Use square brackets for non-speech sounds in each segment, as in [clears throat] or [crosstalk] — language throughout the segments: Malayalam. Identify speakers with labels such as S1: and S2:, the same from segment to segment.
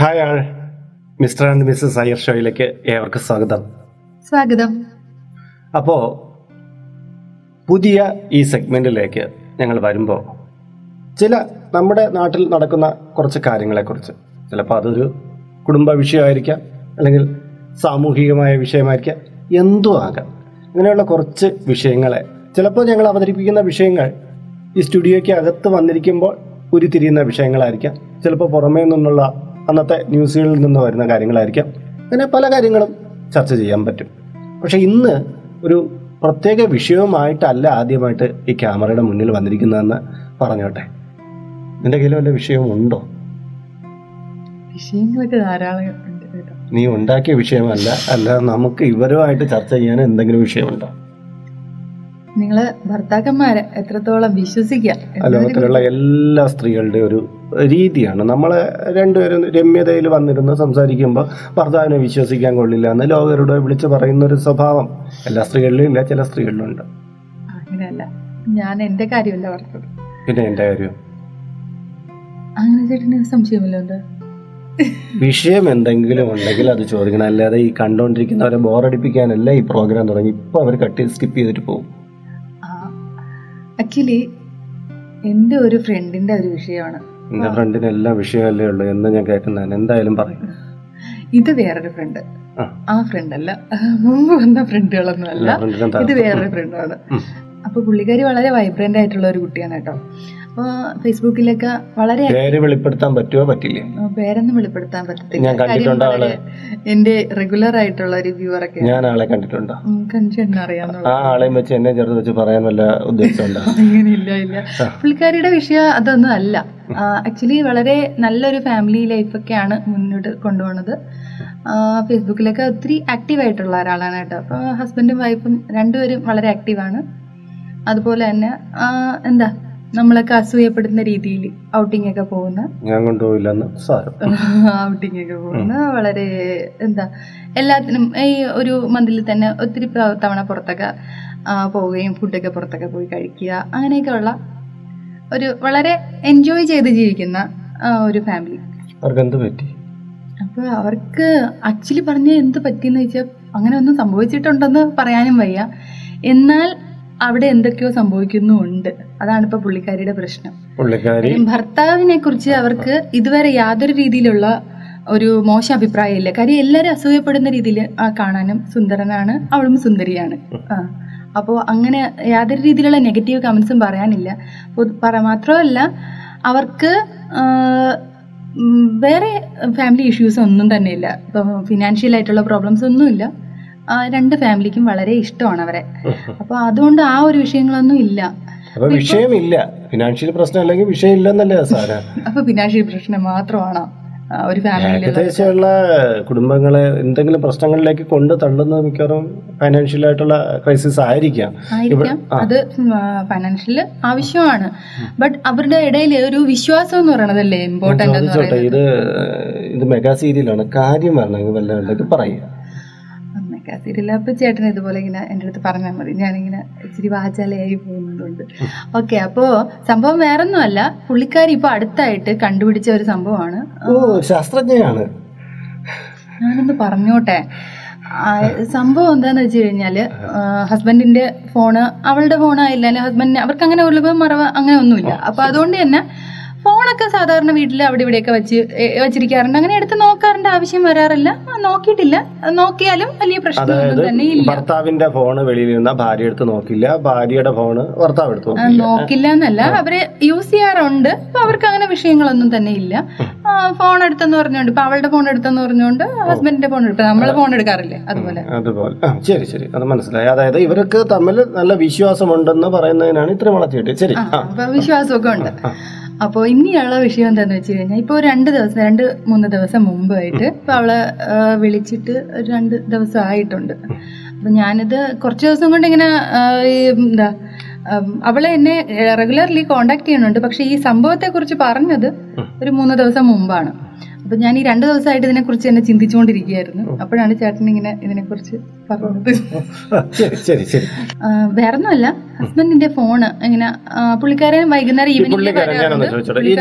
S1: Hi all mister and missus Iyer ഷോയിലേക്ക് ഏവർക്കും സ്വാഗതം.
S2: സ്വാഗതം.
S1: അപ്പോ പുതിയ ഈ സെഗ്മെന്റിലേക്ക് ഞങ്ങൾ വരുമ്പോൾ ചില നമ്മുടെ നാട്ടിൽ നടക്കുന്ന കുറച്ച് കാര്യങ്ങളെക്കുറിച്ച് ചിലപ്പോൾ അതൊരു കുടുംബ വിഷയമായിരിക്കാം അല്ലെങ്കിൽ സാമൂഹികമായ വിഷയമായിരിക്കാം എന്തോ ആകാം. അങ്ങനെയുള്ള കുറച്ച് വിഷയങ്ങളെ ചിലപ്പോൾ ഞങ്ങൾ അവതരിപ്പിക്കുന്ന വിഷയങ്ങൾ ഈ സ്റ്റുഡിയോയ്ക്ക് അകത്ത് വന്നിരിക്കുമ്പോൾ ഉരുത്തിരിയുന്ന വിഷയങ്ങളായിരിക്കാം. ചിലപ്പോൾ പുറമേ നിന്നുള്ള അന്നത്തെ ന്യൂസുകളിൽ നിന്ന് വരുന്ന കാര്യങ്ങളായിരിക്കാം. അങ്ങനെ പല കാര്യങ്ങളും ചർച്ച ചെയ്യാൻ പറ്റും. പക്ഷെ ഇന്ന് ഒരു പ്രത്യേക വിഷയവുമായിട്ടല്ല ആദ്യമായിട്ട് ഈ ക്യാമറയുടെ മുന്നിൽ വന്നിരിക്കുന്നതെന്ന് പറഞ്ഞോട്ടെ. നിന്റെ കയ്യിൽ വല്ല വിഷയവും ഉണ്ടോ
S2: വിഷയങ്ങളൊക്കെ ധാരാളം
S1: നീ ഉണ്ടാക്കിയ വിഷയമല്ല. അല്ല നമുക്ക് ഇവരുമായിട്ട് ചർച്ച ചെയ്യാൻ എന്തെങ്കിലും വിഷയമുണ്ടോ?
S2: നിങ്ങൾ ഭർത്താക്കന്മാരെ എത്രത്തോളം വിശ്വസിക്കുക?
S1: ലോകത്തിലുള്ള എല്ലാ സ്ത്രീകളുടെ ഒരു രീതിയാണ്. നമ്മളെ രണ്ടുപേരും രമ്യതയിൽ വന്നിരുന്ന് സംസാരിക്കുമ്പോൾ ഭർത്താവിനെ വിശ്വസിക്കാൻ കൊള്ളില്ല എന്ന് ലോകരോട് വിളിച്ച് പറയുന്ന ഒരു സ്വഭാവം എല്ലാ സ്ത്രീകളിലും ഇല്ല ചില സ്ത്രീകളിലുണ്ട്
S2: അങ്ങനെയല്ല. ഞാൻ എന്റെ കാര്യമല്ല പറഞ്ഞത്.
S1: പിന്നെ എന്റെ കാര്യം?
S2: അങ്ങനെ ചേട്ടന് സംശയമില്ല എന്താ?
S1: വിഷയം എന്തെങ്കിലും ഉണ്ടെങ്കിൽ അത് ചോദിക്കണം. അല്ലാതെ ഈ കണ്ടുകൊണ്ടിരിക്കുന്നവരെ ബോറടിപ്പിക്കാനല്ല ഈ പ്രോഗ്രാം തുടങ്ങി. ഇപ്പൊ അവർ കട്ട് സ്കിപ്പ് ചെയ്തിട്ട് പോകും.
S2: ആക്ച്വലി എന്റെ ഒരു ഫ്രണ്ടിന്റെ ഒരു വിഷയമാണ്.
S1: എന്റെ ഫ്രണ്ടിന് എല്ലാ വിഷയമല്ലേ ഉള്ളൂ എന്ന് ഞാൻ കേൾക്കുന്ന എന്തായാലും പറയും.
S2: ഇത് വേറൊരു ഫ്രണ്ട്
S1: ആ.
S2: ഫ്രണ്ട് അല്ല. മുമ്പ് വന്ന ഫ്രണ്ടുകളൊന്നും അല്ല. ഇത് വേറൊരു ഫ്രണ്ടാണ്. അപ്പൊ പുള്ളിക്കാരി വളരെ വൈബ്രന്റ് ആയിട്ടുള്ള ഒരു കുട്ടിയാണ് കേട്ടോ. അപ്പൊ ഫേസ്ബുക്കിലൊക്കെ വളരെ
S1: പേര് വെളിപ്പെടുത്താൻ പറ്റുമോ പറ്റില്ലേ?
S2: പേരൊന്നും വെളിപ്പെടുത്താൻ പറ്റത്തില്ല.
S1: ഞാൻ കണ്ടിട്ടുണ്ട് ആളെ.
S2: എന്റെ റെഗുലർ ആയിട്ടുള്ള ഒരു വ്യൂവർ ഒക്കെ
S1: ഞാൻ ആളെ കണ്ടിട്ടുണ്ടോ?
S2: കൺചേട്ടൻ അറിയാന്നുള്ള
S1: ആ ആളെയും വെച്ച് എന്നെ ചേർത്ത് വെച്ച് പറയാൻ വല്ല ഉദ്ദേശമുണ്ടോ? [laughs]
S2: ഇല്ല. ഇല്ല പുള്ളിക്കാരിയുടെ വിഷയം അതൊന്നും അല്ല. ആക്ച്വലി വളരെ നല്ലൊരു ഫാമിലി ലൈഫൊക്കെയാണ് മുന്നോട്ട് കൊണ്ടുപോകുന്നത്. ഫേസ്ബുക്കിലൊക്കെ ഒത്തിരി ആക്റ്റീവ് ആയിട്ടുള്ള ഒരാളാണ് കേട്ടോ. അപ്പോൾ ഹസ്ബൻഡും വൈഫും രണ്ടുപേരും വളരെ ആക്റ്റീവാണ് അതുപോലെ തന്നെ എന്താ നമ്മളൊക്കെ അസൂയപ്പെടുന്ന രീതിയിൽ ഔട്ടിംഗ് ഒക്കെ പോകുന്ന
S1: ഞാൻ കൊണ്ടുപോയില്ലെന്ന്
S2: ഔട്ടിംഗ് [laughs] ഒക്കെ പോകുന്ന വളരെ എന്താ എല്ലാത്തിനും ഈ ഒരു മന്തിൽ തന്നെ ഒത്തിരി തവണ പുറത്തൊക്കെ പോവുകയും ഫുഡൊക്കെ പുറത്തൊക്കെ പോയി കഴിക്കുക അങ്ങനെയൊക്കെയുള്ള ഒരു വളരെ എൻജോയ് ചെയ്ത് ജീവിക്കുന്ന ഒരു ഫാമിലി
S1: അവർക്ക് പറ്റി?
S2: അപ്പൊ അവർക്ക് ആക്ച്വലി പറഞ്ഞ എന്ത് പറ്റിയെന്ന് വെച്ചാൽ അങ്ങനെ ഒന്നും സംഭവിച്ചിട്ടുണ്ടെന്ന് പറയാനും വയ്യ. എന്നാൽ അവിടെ എന്തൊക്കെയോ സംഭവിക്കുന്നുണ്ട് അതാണ് ഇപ്പൊ പുള്ളിക്കാരിയുടെ പ്രശ്നം.
S1: പുള്ളിക്കാരി?
S2: ഭർത്താവിനെ കുറിച്ച് അവർക്ക് ഇതുവരെ യാതൊരു രീതിയിലുള്ള ഒരു മോശം അഭിപ്രായമില്ല. കാര്യം എല്ലാരും അസൂയപ്പെടുന്ന രീതിയിൽ കാണാനും സുന്ദരനാണ് അവളും സുന്ദരിയാണ്. ആ അപ്പോൾ അങ്ങനെ യാതൊരു രീതിയിലുള്ള നെഗറ്റീവ് കമന്റ്സും പറയാനില്ല. മാത്രമല്ല അവർക്ക് വേറെ ഫാമിലി ഇഷ്യൂസ് ഒന്നും തന്നെ ഇല്ല ഇപ്പം ഫിനാൻഷ്യൽ ആയിട്ടുള്ള പ്രോബ്ലംസ് ഒന്നുമില്ല. രണ്ട് ഫാമിലിക്കും വളരെ ഇഷ്ടമാണ് അവരെ. അപ്പൊ അതുകൊണ്ട് ആ ഒരു വിഷയങ്ങളൊന്നും ഇല്ല.
S1: അപ്പൊ വിഷയമില്ല. ഫിനാൻഷ്യൽ പ്രശ്നം അല്ലെങ്കിൽ വിഷയം ഇല്ലെന്നല്ലേ സാരം
S2: അപ്പൊ ഫിനാൻഷ്യൽ പ്രശ്നം മാത്രമാണോ. ഒരു ഫാമിലി
S1: ഏകദേശമുള്ള കുടുംബങ്ങളെ എന്തെങ്കിലും പ്രശ്നങ്ങളിലേക്ക് കൊണ്ട് തള്ളുന്നത് മിക്കവാറും ഫൈനാൻഷ്യൽ ആയിട്ടുള്ള ക്രൈസിസ് ആയിരിക്കാം.
S2: അത് ഫൈനാൻഷ്യൽ ആവശ്യമാണ്. ബട്ട് അവരുടെ ഇടയിൽ ഒരു വിശ്വാസം എന്ന് പറയണതല്ലേ ഇമ്പോർട്ടന്റ്
S1: ഇത് ഇത് മെഗാ സീരിയലാണ് കാര്യം പറഞ്ഞു വല്ല ഉണ്ടെങ്കിൽ പറയുക.
S2: അതിരില്ല അപ്പൊ ചേട്ടൻ ഇതുപോലെ ഇങ്ങനെ എന്റെ അടുത്ത് പറഞ്ഞാൽ മതി. ഞാനിങ്ങനെ ഇച്ചിരി വാചാലയായി പോകുന്നുണ്ട്. ഓക്കെ അപ്പോൾ സംഭവം വേറൊന്നുമല്ല. പുള്ളിക്കാരി ഇപ്പൊ അടുത്തായിട്ട് കണ്ടുപിടിച്ച ഒരു സംഭവമാണ്.
S1: ഓ ശാസ്ത്രജ്ഞയാണ്
S2: ഞാനൊന്ന് പറഞ്ഞോട്ടെ. സംഭവം എന്താന്ന് വെച്ച് കഴിഞ്ഞാൽ ഹസ്ബൻഡിന്റെ ഫോണ് അവളുടെ ഫോണായില്ല ഹസ്ബൻഡിന് അവർക്ക് അങ്ങനെ ഒരു മറവ് അങ്ങനെ ഒന്നുമില്ല. അപ്പൊ അതുകൊണ്ട് തന്നെ ഫോണൊക്കെ സാധാരണ വീട്ടിൽ അവിടെ ഇവിടെയൊക്കെ വെച്ച് വെച്ചിരിക്കാറുണ്ട്. അങ്ങനെ എടുത്ത് നോക്കാറുണ്ട് ആവശ്യം വരാറില്ല. നോക്കിയിട്ടില്ല. നോക്കിയാലും വലിയ പ്രശ്നമൊന്നും തന്നെ ഇല്ല.
S1: ഭർത്താവിന്റെ ഫോണ് വെളിയിൽ നിന്ന ഭാര്യ എടുത്ത് നോക്കില്ല. ഭാര്യയുടെ ഫോണ് ഭർത്താവ് എടുത്ത് നോക്കില്ല.
S2: എന്നല്ല. അവർ യൂസ് ചെയ്യാറുണ്ട്. അപ്പൊ അവർക്ക് അങ്ങനെ വിഷയങ്ങളൊന്നും തന്നെ ഇല്ല. ഫോൺ എടുത്തെന്ന് പറഞ്ഞുകൊണ്ട് ഇപ്പൊ അവളുടെ ഫോൺ എടുത്തെന്ന് പറഞ്ഞുകൊണ്ട് ഹസ്ബൻഡിന്റെ ഫോൺ എടുത്തു. നമ്മൾ ഫോൺ എടുക്കാറില്ലേ. അതുപോലെ.
S1: അതുപോലെ. ശരി ശരി. അത് മനസ്സിലായി. അതായത് ഇവർക്ക് തമ്മിൽ നല്ല വിശ്വാസമുണ്ടെന്ന് പറയുന്നതിനാണ് ഇത്ര വളർത്തിയിട്ട്. ശരി.
S2: വിശ്വാസമൊക്കെ ഉണ്ട്. അപ്പോൾ ഇനിയുള്ള വിഷയം എന്താന്ന് വെച്ച് കഴിഞ്ഞാൽ ഇപ്പോൾ രണ്ട് ദിവസം രണ്ട് മൂന്ന് ദിവസം മുമ്പായിട്ട് ഇപ്പോൾ അവളെ വിളിച്ചിട്ട് ഒരു രണ്ട് ദിവസം ആയിട്ടുണ്ട്. അപ്പം ഞാനിത് കുറച്ച് ദിവസം കൊണ്ട് ഇങ്ങനെ ഈ എന്താ അവളെ എന്നെ റെഗുലർലി കോണ്ടാക്ട് ചെയ്യുന്നുണ്ട്. പക്ഷേ ഈ സംഭവത്തെക്കുറിച്ച് പറഞ്ഞത് ഒരു മൂന്ന് ദിവസം മുമ്പാണ്. അപ്പൊ ഞാൻ ഈ രണ്ടു ദിവസമായിട്ട് ഇതിനെ കുറിച്ച് തന്നെ ചിന്തിച്ചുകൊണ്ടിരിക്കുകയായിരുന്നു. അപ്പോഴാണ് ചേട്ടൻ ഇങ്ങനെ ഇതിനെ കുറിച്ച് പറഞ്ഞത് വേറൊന്നുമല്ല. ഹസ്ബൻഡിന്റെ ഫോണ് ഇങ്ങനെ പുള്ളിക്കാരൻ വൈകുന്നേരം
S1: ഈവനിങ്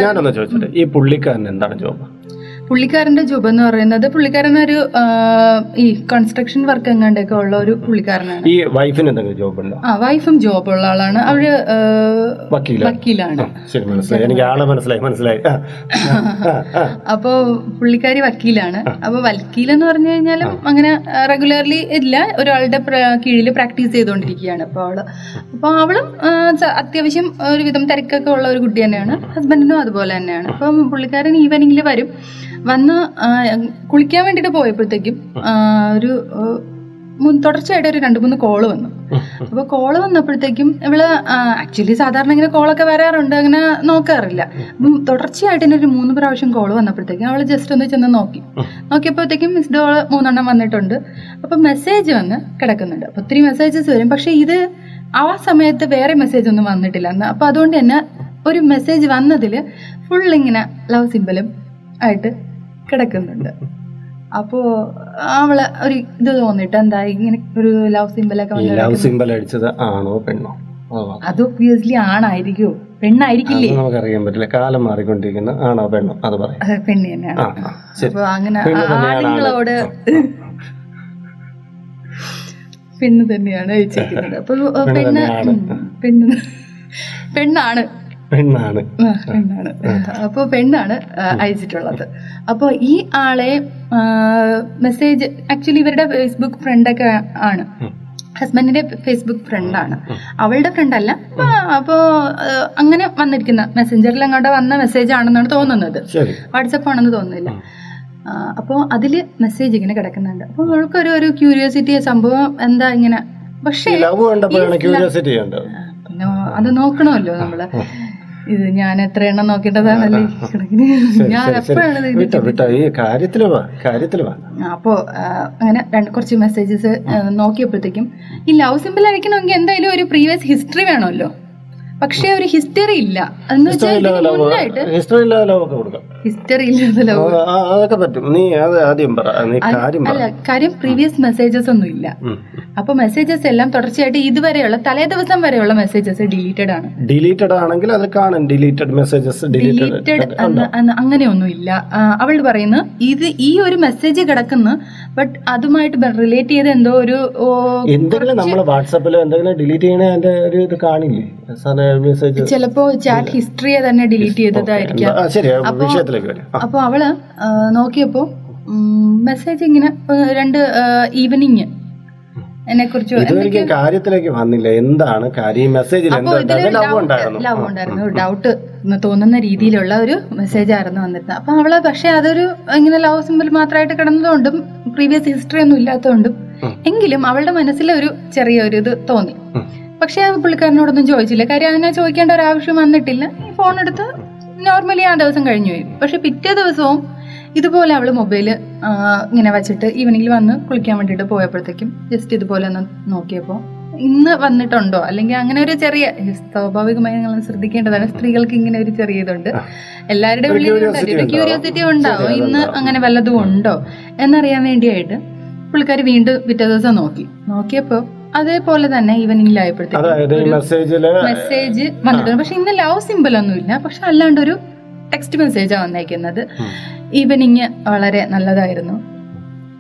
S1: ഞാനൊന്ന് ചോദിച്ചോട്ടെ. ഈ പുള്ളിക്കാരൻ എന്താണ് ജോബ്
S2: പുള്ളിക്കാരന്റെ ജോബ് എന്ന് പറയുന്നത് പുള്ളിക്കാരൻ ഒരു ഈ കൺസ്ട്രക്ഷൻ വർക്ക് എങ്ങാണ്ടൊക്കെ ഉള്ള ഒരു പുള്ളിക്കാരനാണ്.
S1: ഈ വൈഫിന് എന്തെങ്കിലും ജോബ് ഉണ്ടോ?
S2: ആ വൈഫും ജോബ് ഉള്ള ആളാണ്.
S1: അവർ
S2: വക്കീലാണ്.
S1: ശരി മനസ്സിലായി. എനിക്ക് ആളെ മനസ്സിലായി മനസ്സിലായി.
S2: അപ്പോ പുള്ളിക്കാരി വക്കീലാണ്. അപ്പൊ വക്കീൽ എന്ന് പറഞ്ഞു കഴിഞ്ഞാലും അങ്ങനെ റെഗുലർലി ഇല്ല. ഒരാളുടെ കീഴിൽ പ്രാക്ടീസ് ചെയ്തുകൊണ്ടിരിക്കുകയാണ് അപ്പൊ അവൾ അപ്പൊ അവളും അത്യാവശ്യം ഒരുവിധം തിരക്കൊക്കെ ഉള്ള ഒരു കുട്ടി തന്നെയാണ്. ഹസ്ബൻഡിനും അതുപോലെ തന്നെയാണ്. അപ്പം പുള്ളിക്കാരൻ ഈവനിങ്ങിൽ വരും. വന്ന് കുളിക്കാൻ വേണ്ടിട്ട് പോയപ്പോഴത്തേക്കും ഒരു തുടർച്ചയായിട്ട് ഒരു രണ്ട് മൂന്ന് കോൾ വന്നു. അപ്പൊ കോൾ വന്നപ്പോഴത്തേക്കും ഇവൾ ആക്ച്വലി സാധാരണ ഇങ്ങനെ കോളൊക്കെ വരാറുണ്ട് അങ്ങനെ നോക്കാറില്ല. തുടർച്ചയായിട്ട് ഇങ്ങനെ ഒരു മൂന്ന് പ്രാവശ്യം കോൾ വന്നപ്പോഴത്തേക്കും അവൾ ജസ്റ്റ് ഒന്ന് ചെന്ന് നോക്കി. നോക്കിയപ്പോഴത്തേക്കും മിസ് ഡോൾ മൂന്നെണ്ണം വന്നിട്ടുണ്ട്. അപ്പൊ മെസ്സേജ് വന്ന് കിടക്കുന്നുണ്ട്. അപ്പൊ ഒത്തിരി മെസ്സേജസ് വരും. പക്ഷെ ഇത് ആ സമയത്ത് വേറെ മെസ്സേജ് ഒന്നും വന്നിട്ടില്ല. അപ്പൊ അതുകൊണ്ട് തന്നെ ഒരു മെസ്സേജ് വന്നതിൽ ഫുൾ ഇങ്ങനെ ലവ് സിമ്പലും ആയിട്ട് കിടക്കുന്നുണ്ട്. അപ്പോ അവൾ ഒരു ഇത് തോന്നിട്ട് എന്താ ഇങ്ങനെ ഒരു ലവ്
S1: സിമ്പിൾ
S2: ഒക്കെ
S1: ലവ്
S2: സിംബൽ
S1: സിമ്പൽ അടിച്ചത് ആണോ പെണ്ണോ?
S2: അത് ഒബ്വിയസ്ലി ആണായിരിക്കോ. പെണ്ണായിരിക്കില്ലേ?
S1: നമുക്കറിയാൻ പറ്റില്ല. കാലം മാറിക്കൊണ്ടിരിക്കുന്ന. ആണോ പെണ്ണോ? അത് പറയാം.
S2: പെണ്ണ് തന്നെയാണ്. അപ്പൊ അങ്ങനെ. ആണുങ്ങളോട് പെണ്ണ് തന്നെയാണ് [laughs] അയച്ചിരിക്കുന്നത് അപ്പൊ
S1: പെണ്ണ്
S2: പെണ്ണ് പെണ്ണാണ്.
S1: പെണ്ണാണ്.
S2: പെണ്ണാണ്. അപ്പോൾ പെണ്ണാണ് അയച്ചിട്ടുള്ളത്. അപ്പോൾ ഈ ആളെ മെസ്സേജ് ആക്ച്വലി ഇവരുടെ ഫേസ്ബുക്ക് ഫ്രണ്ടൊക്കെ ആണ്. ഹസ്ബൻഡിന്റെ ഫേസ്ബുക്ക് ഫ്രണ്ടാണ് അവളുടെ ഫ്രണ്ടല്ല അപ്പോ ആ, അങ്ങനെ വന്നിരിക്കുന്ന മെസ്സഞ്ചറിൽ അങ്ങോട്ട് വന്ന മെസ്സേജ് ആണെന്നാണ് തോന്നുന്നത്. വാട്സപ്പ് ആണെന്ന് തോന്നുന്നില്ല. അപ്പോൾ അതിൽ മെസ്സേജ് ഇങ്ങനെ കിടക്കുന്നുണ്ട്. അപ്പോൾ അവൾക്കൊരു ഒരു ക്യൂരിയോസിറ്റി സംഭവം എന്താ ഇങ്ങനെ? പക്ഷേ അത് നോക്കണമല്ലോ നമ്മൾ. ഇത് ഞാൻ എത്ര എണ്ണം നോക്കേണ്ടതാണല്ലേ [laughs] ഞാൻ എപ്പോഴാണ് അപ്പോ അങ്ങനെ രണ്ട് കുറച്ച് മെസ്സേജസ് നോക്കിയപ്പോഴത്തേക്കും ഈ ലവ് സിമ്പിൾ അയക്കണമെങ്കിൽ എന്തായാലും ഒരു പ്രീവിയസ് ഹിസ്റ്ററി വേണമല്ലോ. പക്ഷേ ഒരു ഹിസ്റ്ററി ഇല്ല. എന്ന് വെച്ചാൽ
S1: ഹിസ്റ്ററി
S2: ഇല്ലാതെ
S1: ലവ് ഒക്കെ കൊടുക്കാം.
S2: ഹിസ്റ്ററി ഇല്ലാത്ത ലവ്
S1: അതൊക്കെ പറ്റും. നീ അത് ആദ്യം പറ.
S2: അല്ല കാര്യം പ്രീവിയസ് മെസ്സേജസ് ഒന്നും ഇല്ല. അപ്പൊ മെസ്സേജസ് എല്ലാം തുടർച്ചയായിട്ട് ഇതുവരെയുള്ള തലേ ദിവസം വരെയുള്ള മെസ്സേജസ് ഡിലീറ്റഡ് ആണ്.
S1: ഡിലീറ്റഡ് ആണെങ്കിൽ അത് കാണും. ഡിലീറ്റഡ് മെസ്സേജസ് ഡിലീറ്റഡ്
S2: അങ്ങനെ ഒന്നും ഇല്ല. അവൾ പറയുന്നു ഇത് ഈ ഒരു മെസ്സേജ് കിടക്കുന്നു ബട്ട് അതുമായിട്ട് റിലേറ്റ് ചെയ്ത് എന്തോ ഒരു
S1: എന്തെങ്കിലും നമ്മൾ വാട്സാപ്പിലോ എന്തെങ്കിലും ഡിലീറ്റ് ചെയ്യണേ അതിന്റെ ഒരു ഇത് കാണില്ലേ? മെസ്സേജ്
S2: ചിലപ്പോ ചാറ്റ് ഹിസ്റ്ററിയെ തന്നെ ഡിലീറ്റ് ചെയ്തതായിരിക്കാം. അപ്പൊ അവൾ നോക്കിയപ്പോ മെസ്സേജ് ഇങ്ങനെ രണ്ട് ഈവനിങ് എന്നെ കുറിച്ച്
S1: കാര്യത്തിലേക്ക് വന്നില്ല. എന്താണ് കാര്യം? മെസ്സേജിൽ ലവ് ഉണ്ടായിരുന്നു.
S2: ഉണ്ടായിരുന്നു. ഡൗട്ട് തോന്നുന്ന രീതിയിലുള്ള ഒരു മെസ്സേജ് ആയിരുന്നു വന്നിരുന്നത്. അപ്പൊ അവൾ പക്ഷെ അതൊരു ഇങ്ങനെ ലവ് സിമ്പിൾ മാത്രമായിട്ട് കിടന്നതുകൊണ്ടും പ്രീവിയസ് ഹിസ്റ്ററി ഒന്നും ഇല്ലാത്തതുകൊണ്ടും എങ്കിലും അവളുടെ മനസ്സിൽ ഒരു ചെറിയൊരു ഇത് തോന്നി. പക്ഷെ ആ പുള്ളിക്കാരനോടൊന്നും ചോദിച്ചില്ല. കാര്യം അതിനെ ചോദിക്കേണ്ട ഒരു ആവശ്യം വന്നിട്ടില്ല. ഈ ഫോൺ എടുത്ത് നോർമലി ആ ദിവസം കഴിഞ്ഞു പോയി. പക്ഷെ പിറ്റേ ദിവസവും ഇതുപോലെ അവൾ മൊബൈൽ ഇങ്ങനെ വെച്ചിട്ട് ഈവനിങ്ങിൽ വന്ന് കുളിക്കാൻ വേണ്ടിയിട്ട് പോയപ്പോഴത്തേക്കും ജസ്റ്റ് ഇതുപോലെ ഒന്ന് നോക്കിയപ്പോ ഇന്ന് വന്നിട്ടുണ്ടോ? അല്ലെങ്കിൽ അങ്ങനെ ഒരു ചെറിയ സ്വാഭാവികമായി നിങ്ങൾ ശ്രദ്ധിക്കേണ്ടതാണ്. സ്ത്രീകൾക്ക് ഇങ്ങനെ ഒരു ചെറിയ ഇതുണ്ട്. എല്ലാവരുടെ
S1: ഒരു
S2: ഉള്ളിൽ. ക്യൂരിയോസിറ്റി ഉണ്ടാവും. ഇന്ന് അങ്ങനെ വല്ലതും ഉണ്ടോ? എന്നറിയാൻ വേണ്ടിയായിട്ട് പുള്ളിക്കാർ വീണ്ടും പിറ്റേ ദിവസം നോക്കി. നോക്കിയപ്പോ അതേപോലെ തന്നെ ഈവനിങ്ങിലായപ്പോഴത്തേക്കും
S1: അതായത് ഈ മെസ്സേജിൽ
S2: മെസ്സേജ് വന്നിട്ടുണ്ട്. പക്ഷെ ഇന്ന് ലവ് സിമ്പിൾ ഒന്നുമില്ല. പക്ഷെ അല്ലാണ്ട് ഒരു ടെക്സ്റ്റ് മെസ്സേജാണ് വന്നേക്കുന്നത്. ഈവനിങ് വളരെ നല്ലതായിരുന്നു.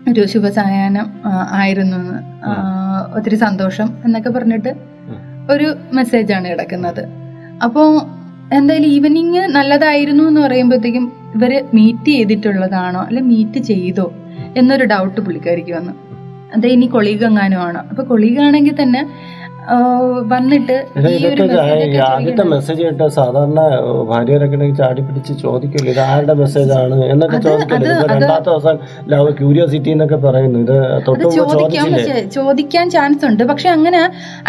S2: ഒരു ശുഭസായാഹ്നം ആയിരുന്നു ഒത്തിരി സന്തോഷം എന്നൊക്കെ പറഞ്ഞിട്ട്. ഒരു മെസ്സേജാണ് കിടക്കുന്നത്. അപ്പോൾ എന്തായാലും ഈവനിങ് നല്ലതായിരുന്നു എന്ന് പറയുമ്പോഴത്തേക്കും ഇവർ മീറ്റ് ചെയ്തിട്ടുള്ളതാണോ? അല്ലെ മീറ്റ് ചെയ്തോ? എന്നൊരു ഡൗട്ട് പുള്ളിക്കാരിക്ക് വന്നു. അതെ ഇനി കൊളീഗ് എങ്ങാനും ആണ് അപ്പൊ കൊളീഗ് ആണെങ്കിൽ തന്നെ വന്നിട്ട്
S1: ആദ്യത്തെ മെസ്സേജ് കേട്ടോ സാധാരണ ഭാര്യരൊക്കെ ചാടി പിടിച്ച് ചോദിക്കില്ല ഇത് ആരുടെ മെസ്സേജ് ആണ് എന്നൊക്കെ ചോദിക്കില്ല? രണ്ടാമത്തെ ദിവസം ലവ് ക്യൂരിയോസിറ്റി എന്നൊക്കെ പറയുന്നു. ഇത്
S2: ചോദിക്കാൻ ചോദിക്കാൻ ചാൻസ് ഉണ്ട്. പക്ഷെ അങ്ങനെ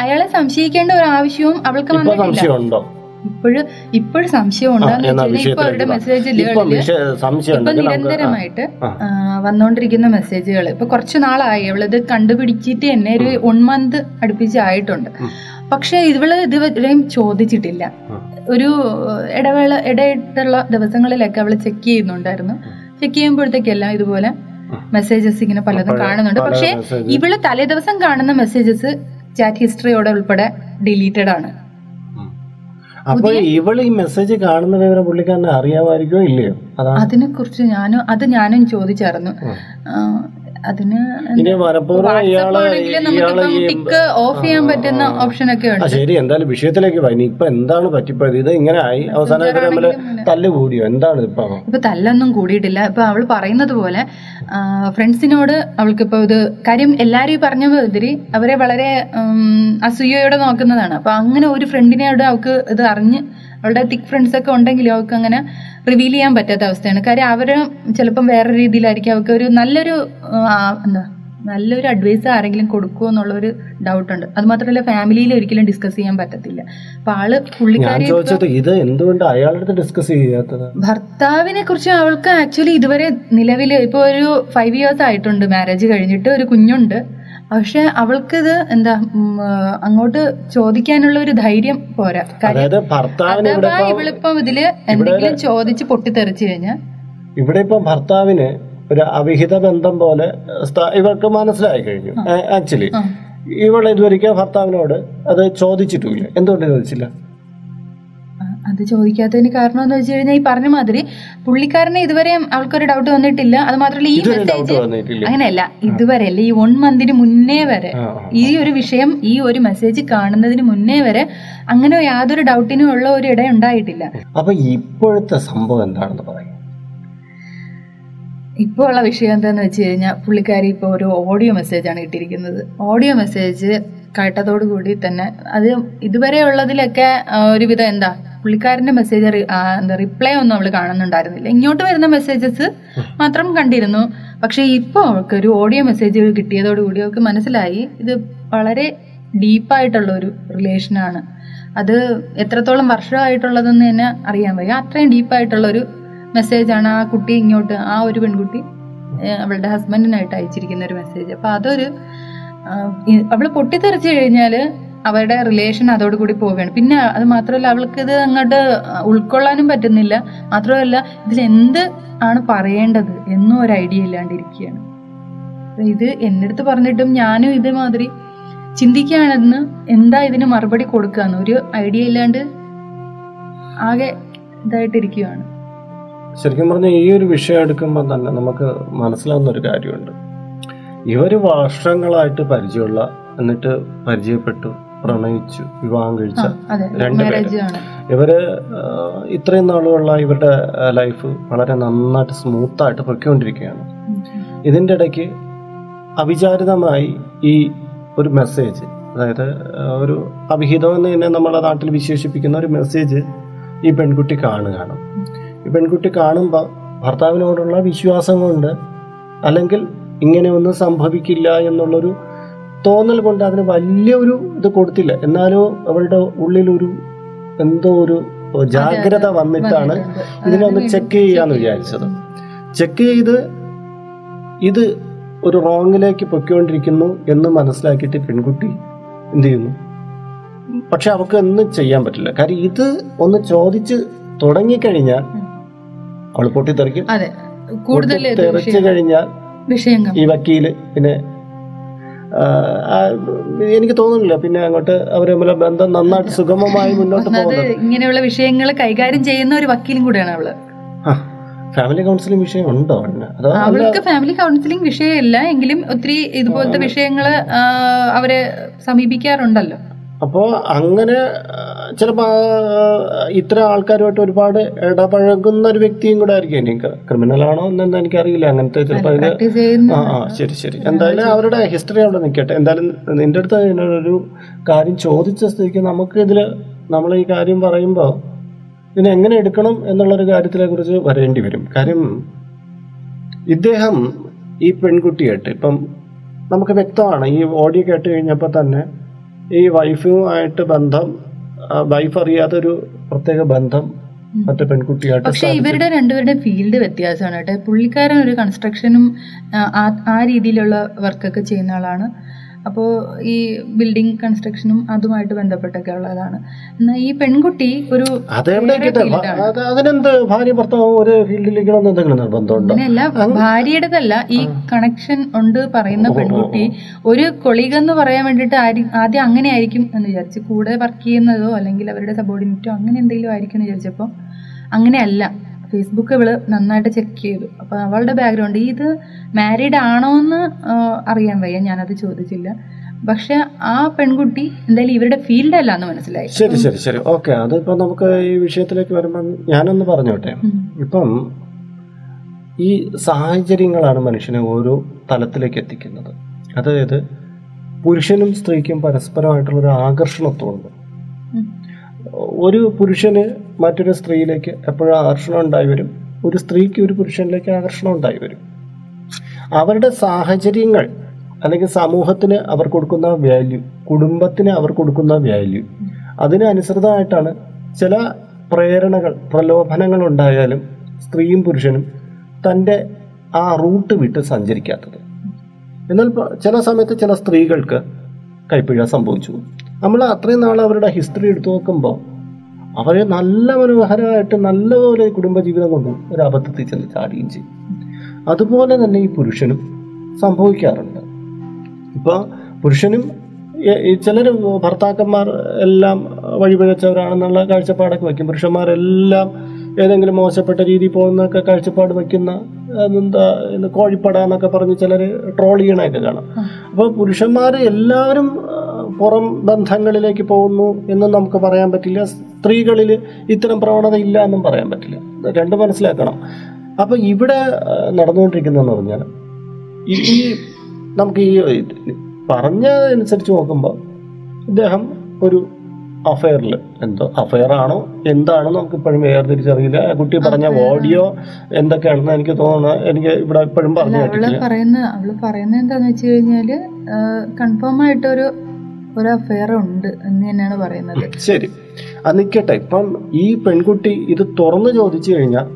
S2: അയാളെ സംശയിക്കേണ്ട ഒരു ആവശ്യവും അവൾക്ക്
S1: സംശയമുണ്ടോ?
S2: ഇപ്പോഴും ഇപ്പോഴും സംശയം ഉണ്ടെന്ന്
S1: എന്നാ
S2: വെച്ചാൽ ഇപ്പൊ അവരുടെ
S1: മെസ്സേജ് ഇപ്പൊ
S2: നിരന്തരമായിട്ട് വന്നുകൊണ്ടിരിക്കുന്ന മെസ്സേജുകൾ ഇപ്പൊ കുറച്ചു നാളായി. അവളിത് കണ്ടുപിടിച്ചിട്ട് തന്നെ ഒരു വൺ മന്ത് അടുപ്പിച്ചായിട്ടുണ്ട്
S1: ആയിട്ടുണ്ട്.
S2: പക്ഷെ ഇവൾ ഇതുവരെയും ചോദിച്ചിട്ടില്ല. ഒരു ഇടവേള ഇടയിട്ടുള്ള ദിവസങ്ങളിലൊക്കെ അവൾ ചെക്ക് ചെയ്യുന്നുണ്ടായിരുന്നു. ചെക്ക് ചെയ്യുമ്പോഴത്തേക്കെല്ലാം ഇതുപോലെ മെസ്സേജസ് ഇങ്ങനെ പലതും കാണുന്നുണ്ട്. പക്ഷെ ഇവൾ തലേ ദിവസം കാണുന്ന മെസ്സേജസ് ചാറ്റ് ഹിസ്റ്ററിയോടെ ഉൾപ്പെടെ ഡിലീറ്റഡ് ആണ്.
S1: അപ്പൊ ഇവൾ ഈ മെസ്സേജ് കാണുന്ന വിവരം പുള്ളിക്കാരനെ അറിയാമായിരിക്കോ ഇല്ലയോ?
S2: അതിനെ കുറിച്ച് ഞാനും അത് ഞാനും ചോദിച്ചായിരുന്നു അതിന് ടിക്ക് ഓഫ് ചെയ്യാൻ പറ്റുന്ന ഓപ്ഷൻ ഒക്കെ ഉണ്ട്.
S1: ശരി എന്തായാലും വിഷയത്തിലേക്ക് പോയി ഇപ്പൊ എന്താണ് പറ്റിപ്പോയത്? ഇത് ഇങ്ങനെ ആയി. അവസാനം തമ്മിൽ തല്ല് കൂടിയോ? എന്താണ് ഇപ്പൊ?
S2: ഇപ്പൊ തല്ലൊന്നും കൂടിയിട്ടില്ല. ഇപ്പൊ അവൾ പറയുന്നത് പോലെ ഫ്രണ്ട്സിനോട് അവൾക്ക് ഇപ്പൊ ഇത് കാര്യം എല്ലാരും ഈ പറഞ്ഞ മാതിരി അവരെ വളരെ അസൂയയോടെ നോക്കുന്നതാണ്. അപ്പൊ അങ്ങനെ ഒരു ഫ്രണ്ടിനോട് അവൾക്ക് ഇത് അറിഞ്ഞ് അവളുടെ തിക് ഫ്രണ്ട്സ് ഒക്കെ ഉണ്ടെങ്കിലും അവൾക്ക് അങ്ങനെ റിവീൽ ചെയ്യാൻ പറ്റാത്ത അവസ്ഥയാണ്. കാര്യം അവർ ചിലപ്പം വേറെ രീതിയിലായിരിക്കും. അവൾക്ക് ഒരു നല്ലൊരു എന്താ നല്ലൊരു അഡ്വൈസ് ആരെങ്കിലും കൊടുക്കുമോ എന്നുള്ളൊരു ഡൗട്ട് ഉണ്ട്. അത് മാത്രമല്ല ഫാമിലിയിൽ ഒരിക്കലും ഡിസ്കസ് ചെയ്യാൻ പറ്റത്തില്ല. അപ്പൊ
S1: ആൾ
S2: പുള്ളിക്കാരി ഭർത്താവിനെ കുറിച്ച് അവൾക്ക് ആക്ച്വലി ഇതുവരെ നിലവിൽ ഇപ്പൊ ഒരു ഫൈവ് ഇയേഴ്സ് ആയിട്ടുണ്ട്. മാരേജ് കഴിഞ്ഞിട്ട് ഒരു കുഞ്ഞുണ്ട്. പക്ഷെ അവൾക്കിത് എന്താ അങ്ങോട്ട് ചോദിക്കാനുള്ള ഒരു ധൈര്യം പോരാ. അഥവാ ഇവളിപ്പം ഇതിൽ എന്തെങ്കിലും ചോദിച്ച് പൊട്ടിത്തെറിച്ചു കഴിഞ്ഞാൽ
S1: ഇവിടെ ഇപ്പം ഭർത്താവിന് ഒരു അവിഹിത ബന്ധം പോലെ ഇവർക്ക് മനസ്സിലായി കഴിഞ്ഞു. ആക്ച്വലി ഇവൾ ഇതുവരെയ്ക്കും ഭർത്താവിനോട് അത് ചോദിച്ചിട്ടില്ല. എന്തുകൊണ്ട് ചോദിച്ചില്ല?
S2: അത് ചോദിക്കാത്തതിന് കാരണം എന്ന് വെച്ച് കഴിഞ്ഞാൽ ഈ പറഞ്ഞ മാതിരി പുള്ളിക്കാരനെ ഇതുവരെ അവൾക്കൊരു ഡൗട്ട് വന്നിട്ടില്ല. അത് മാത്രമല്ല ഈ മെസ്സേജ് അങ്ങനെയല്ല ഇതുവരെ അല്ല ഈ വൺ മന്തിന് മുന്നേ വരെ ഈ ഒരു വിഷയം ഈ ഒരു മെസ്സേജ് കാണുന്നതിന് മുന്നേ വരെ അങ്ങനെ യാതൊരു ഡൗട്ടിനും ഉള്ള ഒരു ഇട ഉണ്ടായിട്ടില്ല.
S1: അപ്പൊ ഇപ്പോഴത്തെ സംഭവം എന്താണെന്ന് പറയും.
S2: ഇപ്പോൾ ഉള്ള വിഷയം എന്താന്ന് വെച്ച് കഴിഞ്ഞാൽ പുള്ളിക്കാരി ഇപ്പോൾ ഒരു ഓഡിയോ മെസ്സേജാണ് കിട്ടിയിരിക്കുന്നത് ഓഡിയോ മെസ്സേജ് കേട്ടതോടുകൂടി തന്നെ അത് ഇതുവരെ ഉള്ളതിലൊക്കെ ഒരുവിധം എന്താ പുള്ളിക്കാരന്റെ മെസ്സേജ് എന്താ റിപ്ലൈ ഒന്നും അവൾ കാണുന്നുണ്ടായിരുന്നില്ല. ഇങ്ങോട്ട് വരുന്ന മെസ്സേജസ് മാത്രം കണ്ടിരുന്നു. പക്ഷെ ഇപ്പോൾ അവൾക്ക് ഒരു ഓഡിയോ മെസ്സേജ് കിട്ടിയതോടുകൂടി അവൾക്ക് മനസ്സിലായി. ഇത് വളരെ ഡീപ്പായിട്ടുള്ള ഒരു റിലേഷനാണ് അത് എത്രത്തോളം വർഷമായിട്ടുള്ളതെന്ന് തന്നെ അറിയാൻ വയ്യ. അത്രയും ഡീപ്പായിട്ടുള്ള ഒരു മെസ്സേജാണ് ആ കുട്ടി ഇങ്ങോട്ട് ആ ഒരു പെൺകുട്ടി അവളുടെ ഹസ്ബൻഡിനായിട്ട് അയച്ചിരിക്കുന്ന ഒരു മെസ്സേജ് അപ്പൊ അതൊരു അവൾ പൊട്ടിത്തെറിച്ചു കഴിഞ്ഞാൽ അവരുടെ റിലേഷൻ അതോടുകൂടി പോവുകയാണ്. പിന്നെ അത് മാത്രമല്ല അവൾക്ക് ഇത് അങ്ങോട്ട് ഉൾക്കൊള്ളാനും പറ്റുന്നില്ല. മാത്രമല്ല ഇതിൽ എന്ത് ആണ് പറയേണ്ടത് എന്നും ഒരു ഐഡിയ ഇല്ലാണ്ടിരിക്കുകയാണ്. ഇത് എന്റെ അടുത്ത് പറഞ്ഞിട്ടും ഞാനും ഇതേമാതിരി ചിന്തിക്കുകയാണെന്ന് എന്താ ഇതിന് മറുപടി കൊടുക്കാന്ന് ഒരു ഐഡിയ ഇല്ലാണ്ട് ആകെ ഇതായിട്ടിരിക്കുകയാണ്.
S1: ശരിക്കും പറഞ്ഞാൽ ഈ ഒരു വിഷയം എടുക്കുമ്പോൾ തന്നെ നമുക്ക് മനസ്സിലാവുന്ന ഒരു കാര്യമുണ്ട്. ഇവർ വർഷങ്ങളായിട്ട് പരിചയമുള്ള എന്നിട്ട് പരിചയപ്പെട്ടു. പ്രണയിച്ചു വിവാഹം കഴിച്ച രണ്ടുപേര്. ഇവർ ഇത്രയും നാളുള്ള ഇവരുടെ ലൈഫ് വളരെ നന്നായിട്ട് സ്മൂത്തായിട്ട് പൊയ്ക്കൊണ്ടിരിക്കുകയാണ്. ഇതിന്റെ ഇടയ്ക്ക് അവിചാരിതമായി ഈ ഒരു മെസ്സേജ് അതായത് ഒരു അവിഹിതം എന്ന് തന്നെ നമ്മളെ നാട്ടിൽ വിശേഷിപ്പിക്കുന്ന ഒരു മെസ്സേജ് ഈ പെൺകുട്ടി കാണുകയാണ്. ഈ പെൺകുട്ടി കാണുമ്പോൾ ഭർത്താവിനോടുള്ള വിശ്വാസം കൊണ്ട് അല്ലെങ്കിൽ ഇങ്ങനെ ഒന്നും സംഭവിക്കില്ല എന്നുള്ളൊരു തോന്നൽ കൊണ്ട് അതിന് വലിയൊരു ഇത് കൊടുത്തില്ല. എന്നാലോ അവളുടെ ഉള്ളിലൊരു എന്തോ ഒരു ജാഗ്രത വന്നിട്ടാണ് ഇതിനെ ഒന്ന് ചെക്ക് ചെയ്യാന്ന് വിചാരിച്ചത്. ചെക്ക് ചെയ്ത് ഇത് ഒരു റോങ്ങിലേക്ക് പൊയ്ക്കൊണ്ടിരിക്കുന്നു എന്ന് മനസ്സിലാക്കിയിട്ട് പെൺകുട്ടി എന്ത് ചെയ്യുന്നു? പക്ഷെ അവർക്ക് ഒന്നും ചെയ്യാൻ പറ്റില്ല. കാര്യം ഇത് ഒന്ന് ചോദിച്ച് തുടങ്ങിക്കഴിഞ്ഞാൽ അവൾ പൊട്ടിത്തെറിക്കും.
S2: കൂടുതൽ
S1: തെറിച്ചു കഴിഞ്ഞാൽ ഈ വക്കീൽ പിന്നെ എനിക്ക് തോന്നുന്നില്ല. പിന്നെ അങ്ങോട്ട് അവർ തമ്മിലെ ബന്ധം നന്നായിട്ട് സുഗമമായി മുന്നോട്ട് പോകുന്നത്
S2: ഇങ്ങനെയുള്ള വിഷയങ്ങൾ കൈകാര്യം ചെയ്യുന്ന ഒരു വക്കീലും കൂടിയാണ് അവൾ.
S1: ഫാമിലി കൗൺസിലിംഗ് വിഷയം ഉണ്ടോ
S2: അവൾക്ക് ഫാമിലി കൗൺസിലിംഗ് വിഷയമില്ല. എങ്കിലും ഒത്തിരി ഇതുപോലത്തെ വിഷയങ്ങൾ അവരെ സമീപിക്കാറുണ്ടല്ലോ.
S1: അപ്പോ അങ്ങനെ ചിലപ്പോൾ ഇത്ര ആൾക്കാരുമായിട്ട് ഒരുപാട് ഇടപഴകുന്ന ഒരു വ്യക്തിയും കൂടെ ആയിരിക്കും. എനിക്ക് ക്രിമിനൽ ആണോ എന്നൊന്നും എനിക്കറിയില്ല. അങ്ങനത്തെ ചിലപ്പോൾ അതിന് ആ ശരി ശരി. എന്തായാലും അവരുടെ ഹിസ്റ്ററി അവിടെ നിൽക്കട്ടെ. എന്തായാലും നിന്റെ അടുത്ത് ഇതിനൊരു കാര്യം ചോദിച്ച സ്ഥിതിക്ക് നമുക്ക് ഇതിൽ നമ്മൾ ഈ കാര്യം പറയുമ്പോൾ ഇതിനെ എങ്ങനെ എടുക്കണം എന്നുള്ളൊരു കാര്യത്തിനെ കുറിച്ച് വരേണ്ടി വരും. കാര്യം ഇദ്ദേഹം ഈ പെൺകുട്ടിയായിട്ട് ഇപ്പം നമുക്ക് വ്യക്തമാണ്. ഈ ഓഡിയോ കേട്ട് കഴിഞ്ഞപ്പോൾ തന്നെ ഈ വൈഫുമായിട്ട് ബന്ധം വൈഫ് അറിയാത്തൊരു പ്രത്യേക ബന്ധം മറ്റേ പെൺകുട്ടിയായിട്ട്
S2: പക്ഷേ. ഇവരുടെ രണ്ടുപേരുടെ ഫീൽഡ് വ്യത്യാസമാണ് കേട്ടോ. പുള്ളിക്കാരൻ ഒരു കൺസ്ട്രക്ഷനും ആ രീതിയിലുള്ള വർക്കൊക്കെ ചെയ്യുന്ന ആളാണ്. അപ്പോൾ ഈ ബിൽഡിംഗ് കൺസ്ട്രക്ഷനും അതുമായിട്ട് ബന്ധപ്പെട്ടൊക്കെ ഉള്ളതാണ്. എന്നാൽ ഈ പെൺകുട്ടി ഒരു
S1: അതിനെന്ത് ഭാര്യ ഭർത്താവ് ഒരു എന്തെങ്കിലും നിർബന്ധമുണ്ടോ?
S2: അങ്ങനെയല്ല ഭാര്യയുടേതല്ല ഈ കണക്ഷൻ ഉണ്ട് പറയുന്ന പെൺകുട്ടി ഒരു കൊളീഗ് എന്ന് പറയാൻ വേണ്ടിയിട്ട് ആദ്യം അങ്ങനെ ആയിരിക്കും എന്ന് വിചാരിച്ച് കൂടെ വർക്ക് ചെയ്യുന്നതോ അല്ലെങ്കിൽ അവരുടെ സബോർഡിനേറ്റോ അങ്ങനെ എന്തെങ്കിലും ആയിരിക്കും എന്ന് വിചാരിച്ചപ്പോൾ അങ്ങനെയല്ല. ഫേസ്ബുക്ക് ഇവൾ നന്നായിട്ട് ചെക്ക് ചെയ്തു. അപ്പൊ അവളുടെ ബാക്ക്ഗ്രൗണ്ട് ഇത് മാരീഡ് ആണോ എന്ന് അറിയാൻ വയ്യ. ഞാനത് ചോദിച്ചില്ല. പക്ഷെ ആ പെൺകുട്ടി എന്തായാലും ഇവരുടെ ഫീൽഡ് അല്ല എന്ന് മനസ്സിലായി.
S1: ശരി ശരി ശരി. ഓക്കെ അതിപ്പോ നമുക്ക് ഈ വിഷയത്തിലേക്ക് വരുമ്പോൾ ഞാനൊന്ന് പറഞ്ഞോട്ടെ. ഇപ്പം ഈ സാഹചര്യങ്ങളാണ് മനുഷ്യനെ ഓരോ തലത്തിലേക്ക് എത്തിക്കുന്നത്. അതായത് പുരുഷനും സ്ത്രീക്കും പരസ്പരമായിട്ടുള്ള ഒരു ആകർഷണത്വമുണ്ട്. ഒരു പുരുഷന് മറ്റൊരു സ്ത്രീയിലേക്ക് എപ്പോഴും ആകർഷണം ഉണ്ടായി വരും. ഒരു സ്ത്രീക്ക് ഒരു പുരുഷനിലേക്ക് ആകർഷണം ഉണ്ടായി വരും. അവരുടെ സാഹചര്യങ്ങൾ അല്ലെങ്കിൽ സമൂഹത്തിന് അവർ കൊടുക്കുന്ന വാല്യൂ കുടുംബത്തിന് അവർ കൊടുക്കുന്ന വാല്യൂ അതിനനുസൃതമായിട്ടാണ് ചില പ്രേരണകൾ പ്രലോഭനങ്ങൾ ഉണ്ടായാലും സ്ത്രീയും പുരുഷനും തന്റെ ആ റൂട്ട് വിട്ട് സഞ്ചരിക്കാത്തത്. എന്നാൽ ചില സമയത്ത് ചില സ്ത്രീകൾക്ക് കൈപ്പിഴ സംഭവിച്ചു. നമ്മൾ അത്രയും നാൾ അവരുടെ ഹിസ്റ്ററി എടുത്തു നോക്കുമ്പോൾ അവരെ നല്ല മനോഹരമായിട്ട് നല്ലപോലെ കുടുംബജീവിതം കൊണ്ട് ഒരു അബദ്ധത്തിൽ ചെന്ന് ചാടുകയും ചെയ്യും. അതുപോലെ തന്നെ ഈ പുരുഷനും സംഭവിക്കാറുണ്ട്. ഇപ്പോൾ പുരുഷനും ചിലർ ഭർത്താക്കന്മാർ എല്ലാം വഴിപിഴച്ചവരാണെന്നുള്ള കാഴ്ചപ്പാടൊക്കെ വയ്ക്കും. പുരുഷന്മാരെല്ലാം ഏതെങ്കിലും മോശപ്പെട്ട രീതിയിൽ പോകുന്നൊക്കെ കാഴ്ചപ്പാട് വയ്ക്കുന്ന എന്താ ഇന്ന് കോഴിപ്പട എന്നൊക്കെ പറഞ്ഞ് ചിലർ ട്രോൾ ചെയ്യണൊക്കെ കാണാം. അപ്പോൾ പുരുഷന്മാർ എല്ലാവരും പുറം ബന്ധങ്ങളിലേക്ക് പോകുന്നു എന്നും നമുക്ക് പറയാൻ പറ്റില്ല. സ്ത്രീകളിൽ ഇത്തരം പ്രവണത ഇല്ല എന്നും പറയാൻ പറ്റില്ല. രണ്ട് മനസ്സിലാക്കണം. അപ്പൊ ഇവിടെ നടന്നുകൊണ്ടിരിക്കുന്നതെന്ന് പറഞ്ഞാൽ ഈ നമുക്ക് ഈ പറഞ്ഞതനുസരിച്ച് നോക്കുമ്പോൾ ഇദ്ദേഹം ഒരു അഫയറിൽ എന്തോ അഫയർ ആണോ എന്താണോ നമുക്ക് ഇപ്പോഴും വേർതിരിച്ചറിയില്ല കുട്ടി പറഞ്ഞ ഓഡിയോ എന്തൊക്കെയാണെന്ന് എനിക്ക് തോന്നുന്നത് എനിക്ക് ഇവിടെ ഇപ്പോഴും പറഞ്ഞു അവൾ
S2: പറയുന്ന അവൾ പറയുന്നത് എന്താന്ന് വെച്ച് കഴിഞ്ഞാൽ കൺഫേം ആയിട്ടൊരു ഒരു അഫെയർ ഉണ്ട് എന്ന് തന്നെയാണ് പറയുന്നത്.
S1: ശരി. അത് നിൽക്കട്ടെ ഇപ്പം ഈ പെൺകുട്ടി ഇത് തുറന്നു ചോദിച്ചു കഴിഞ്ഞാൽ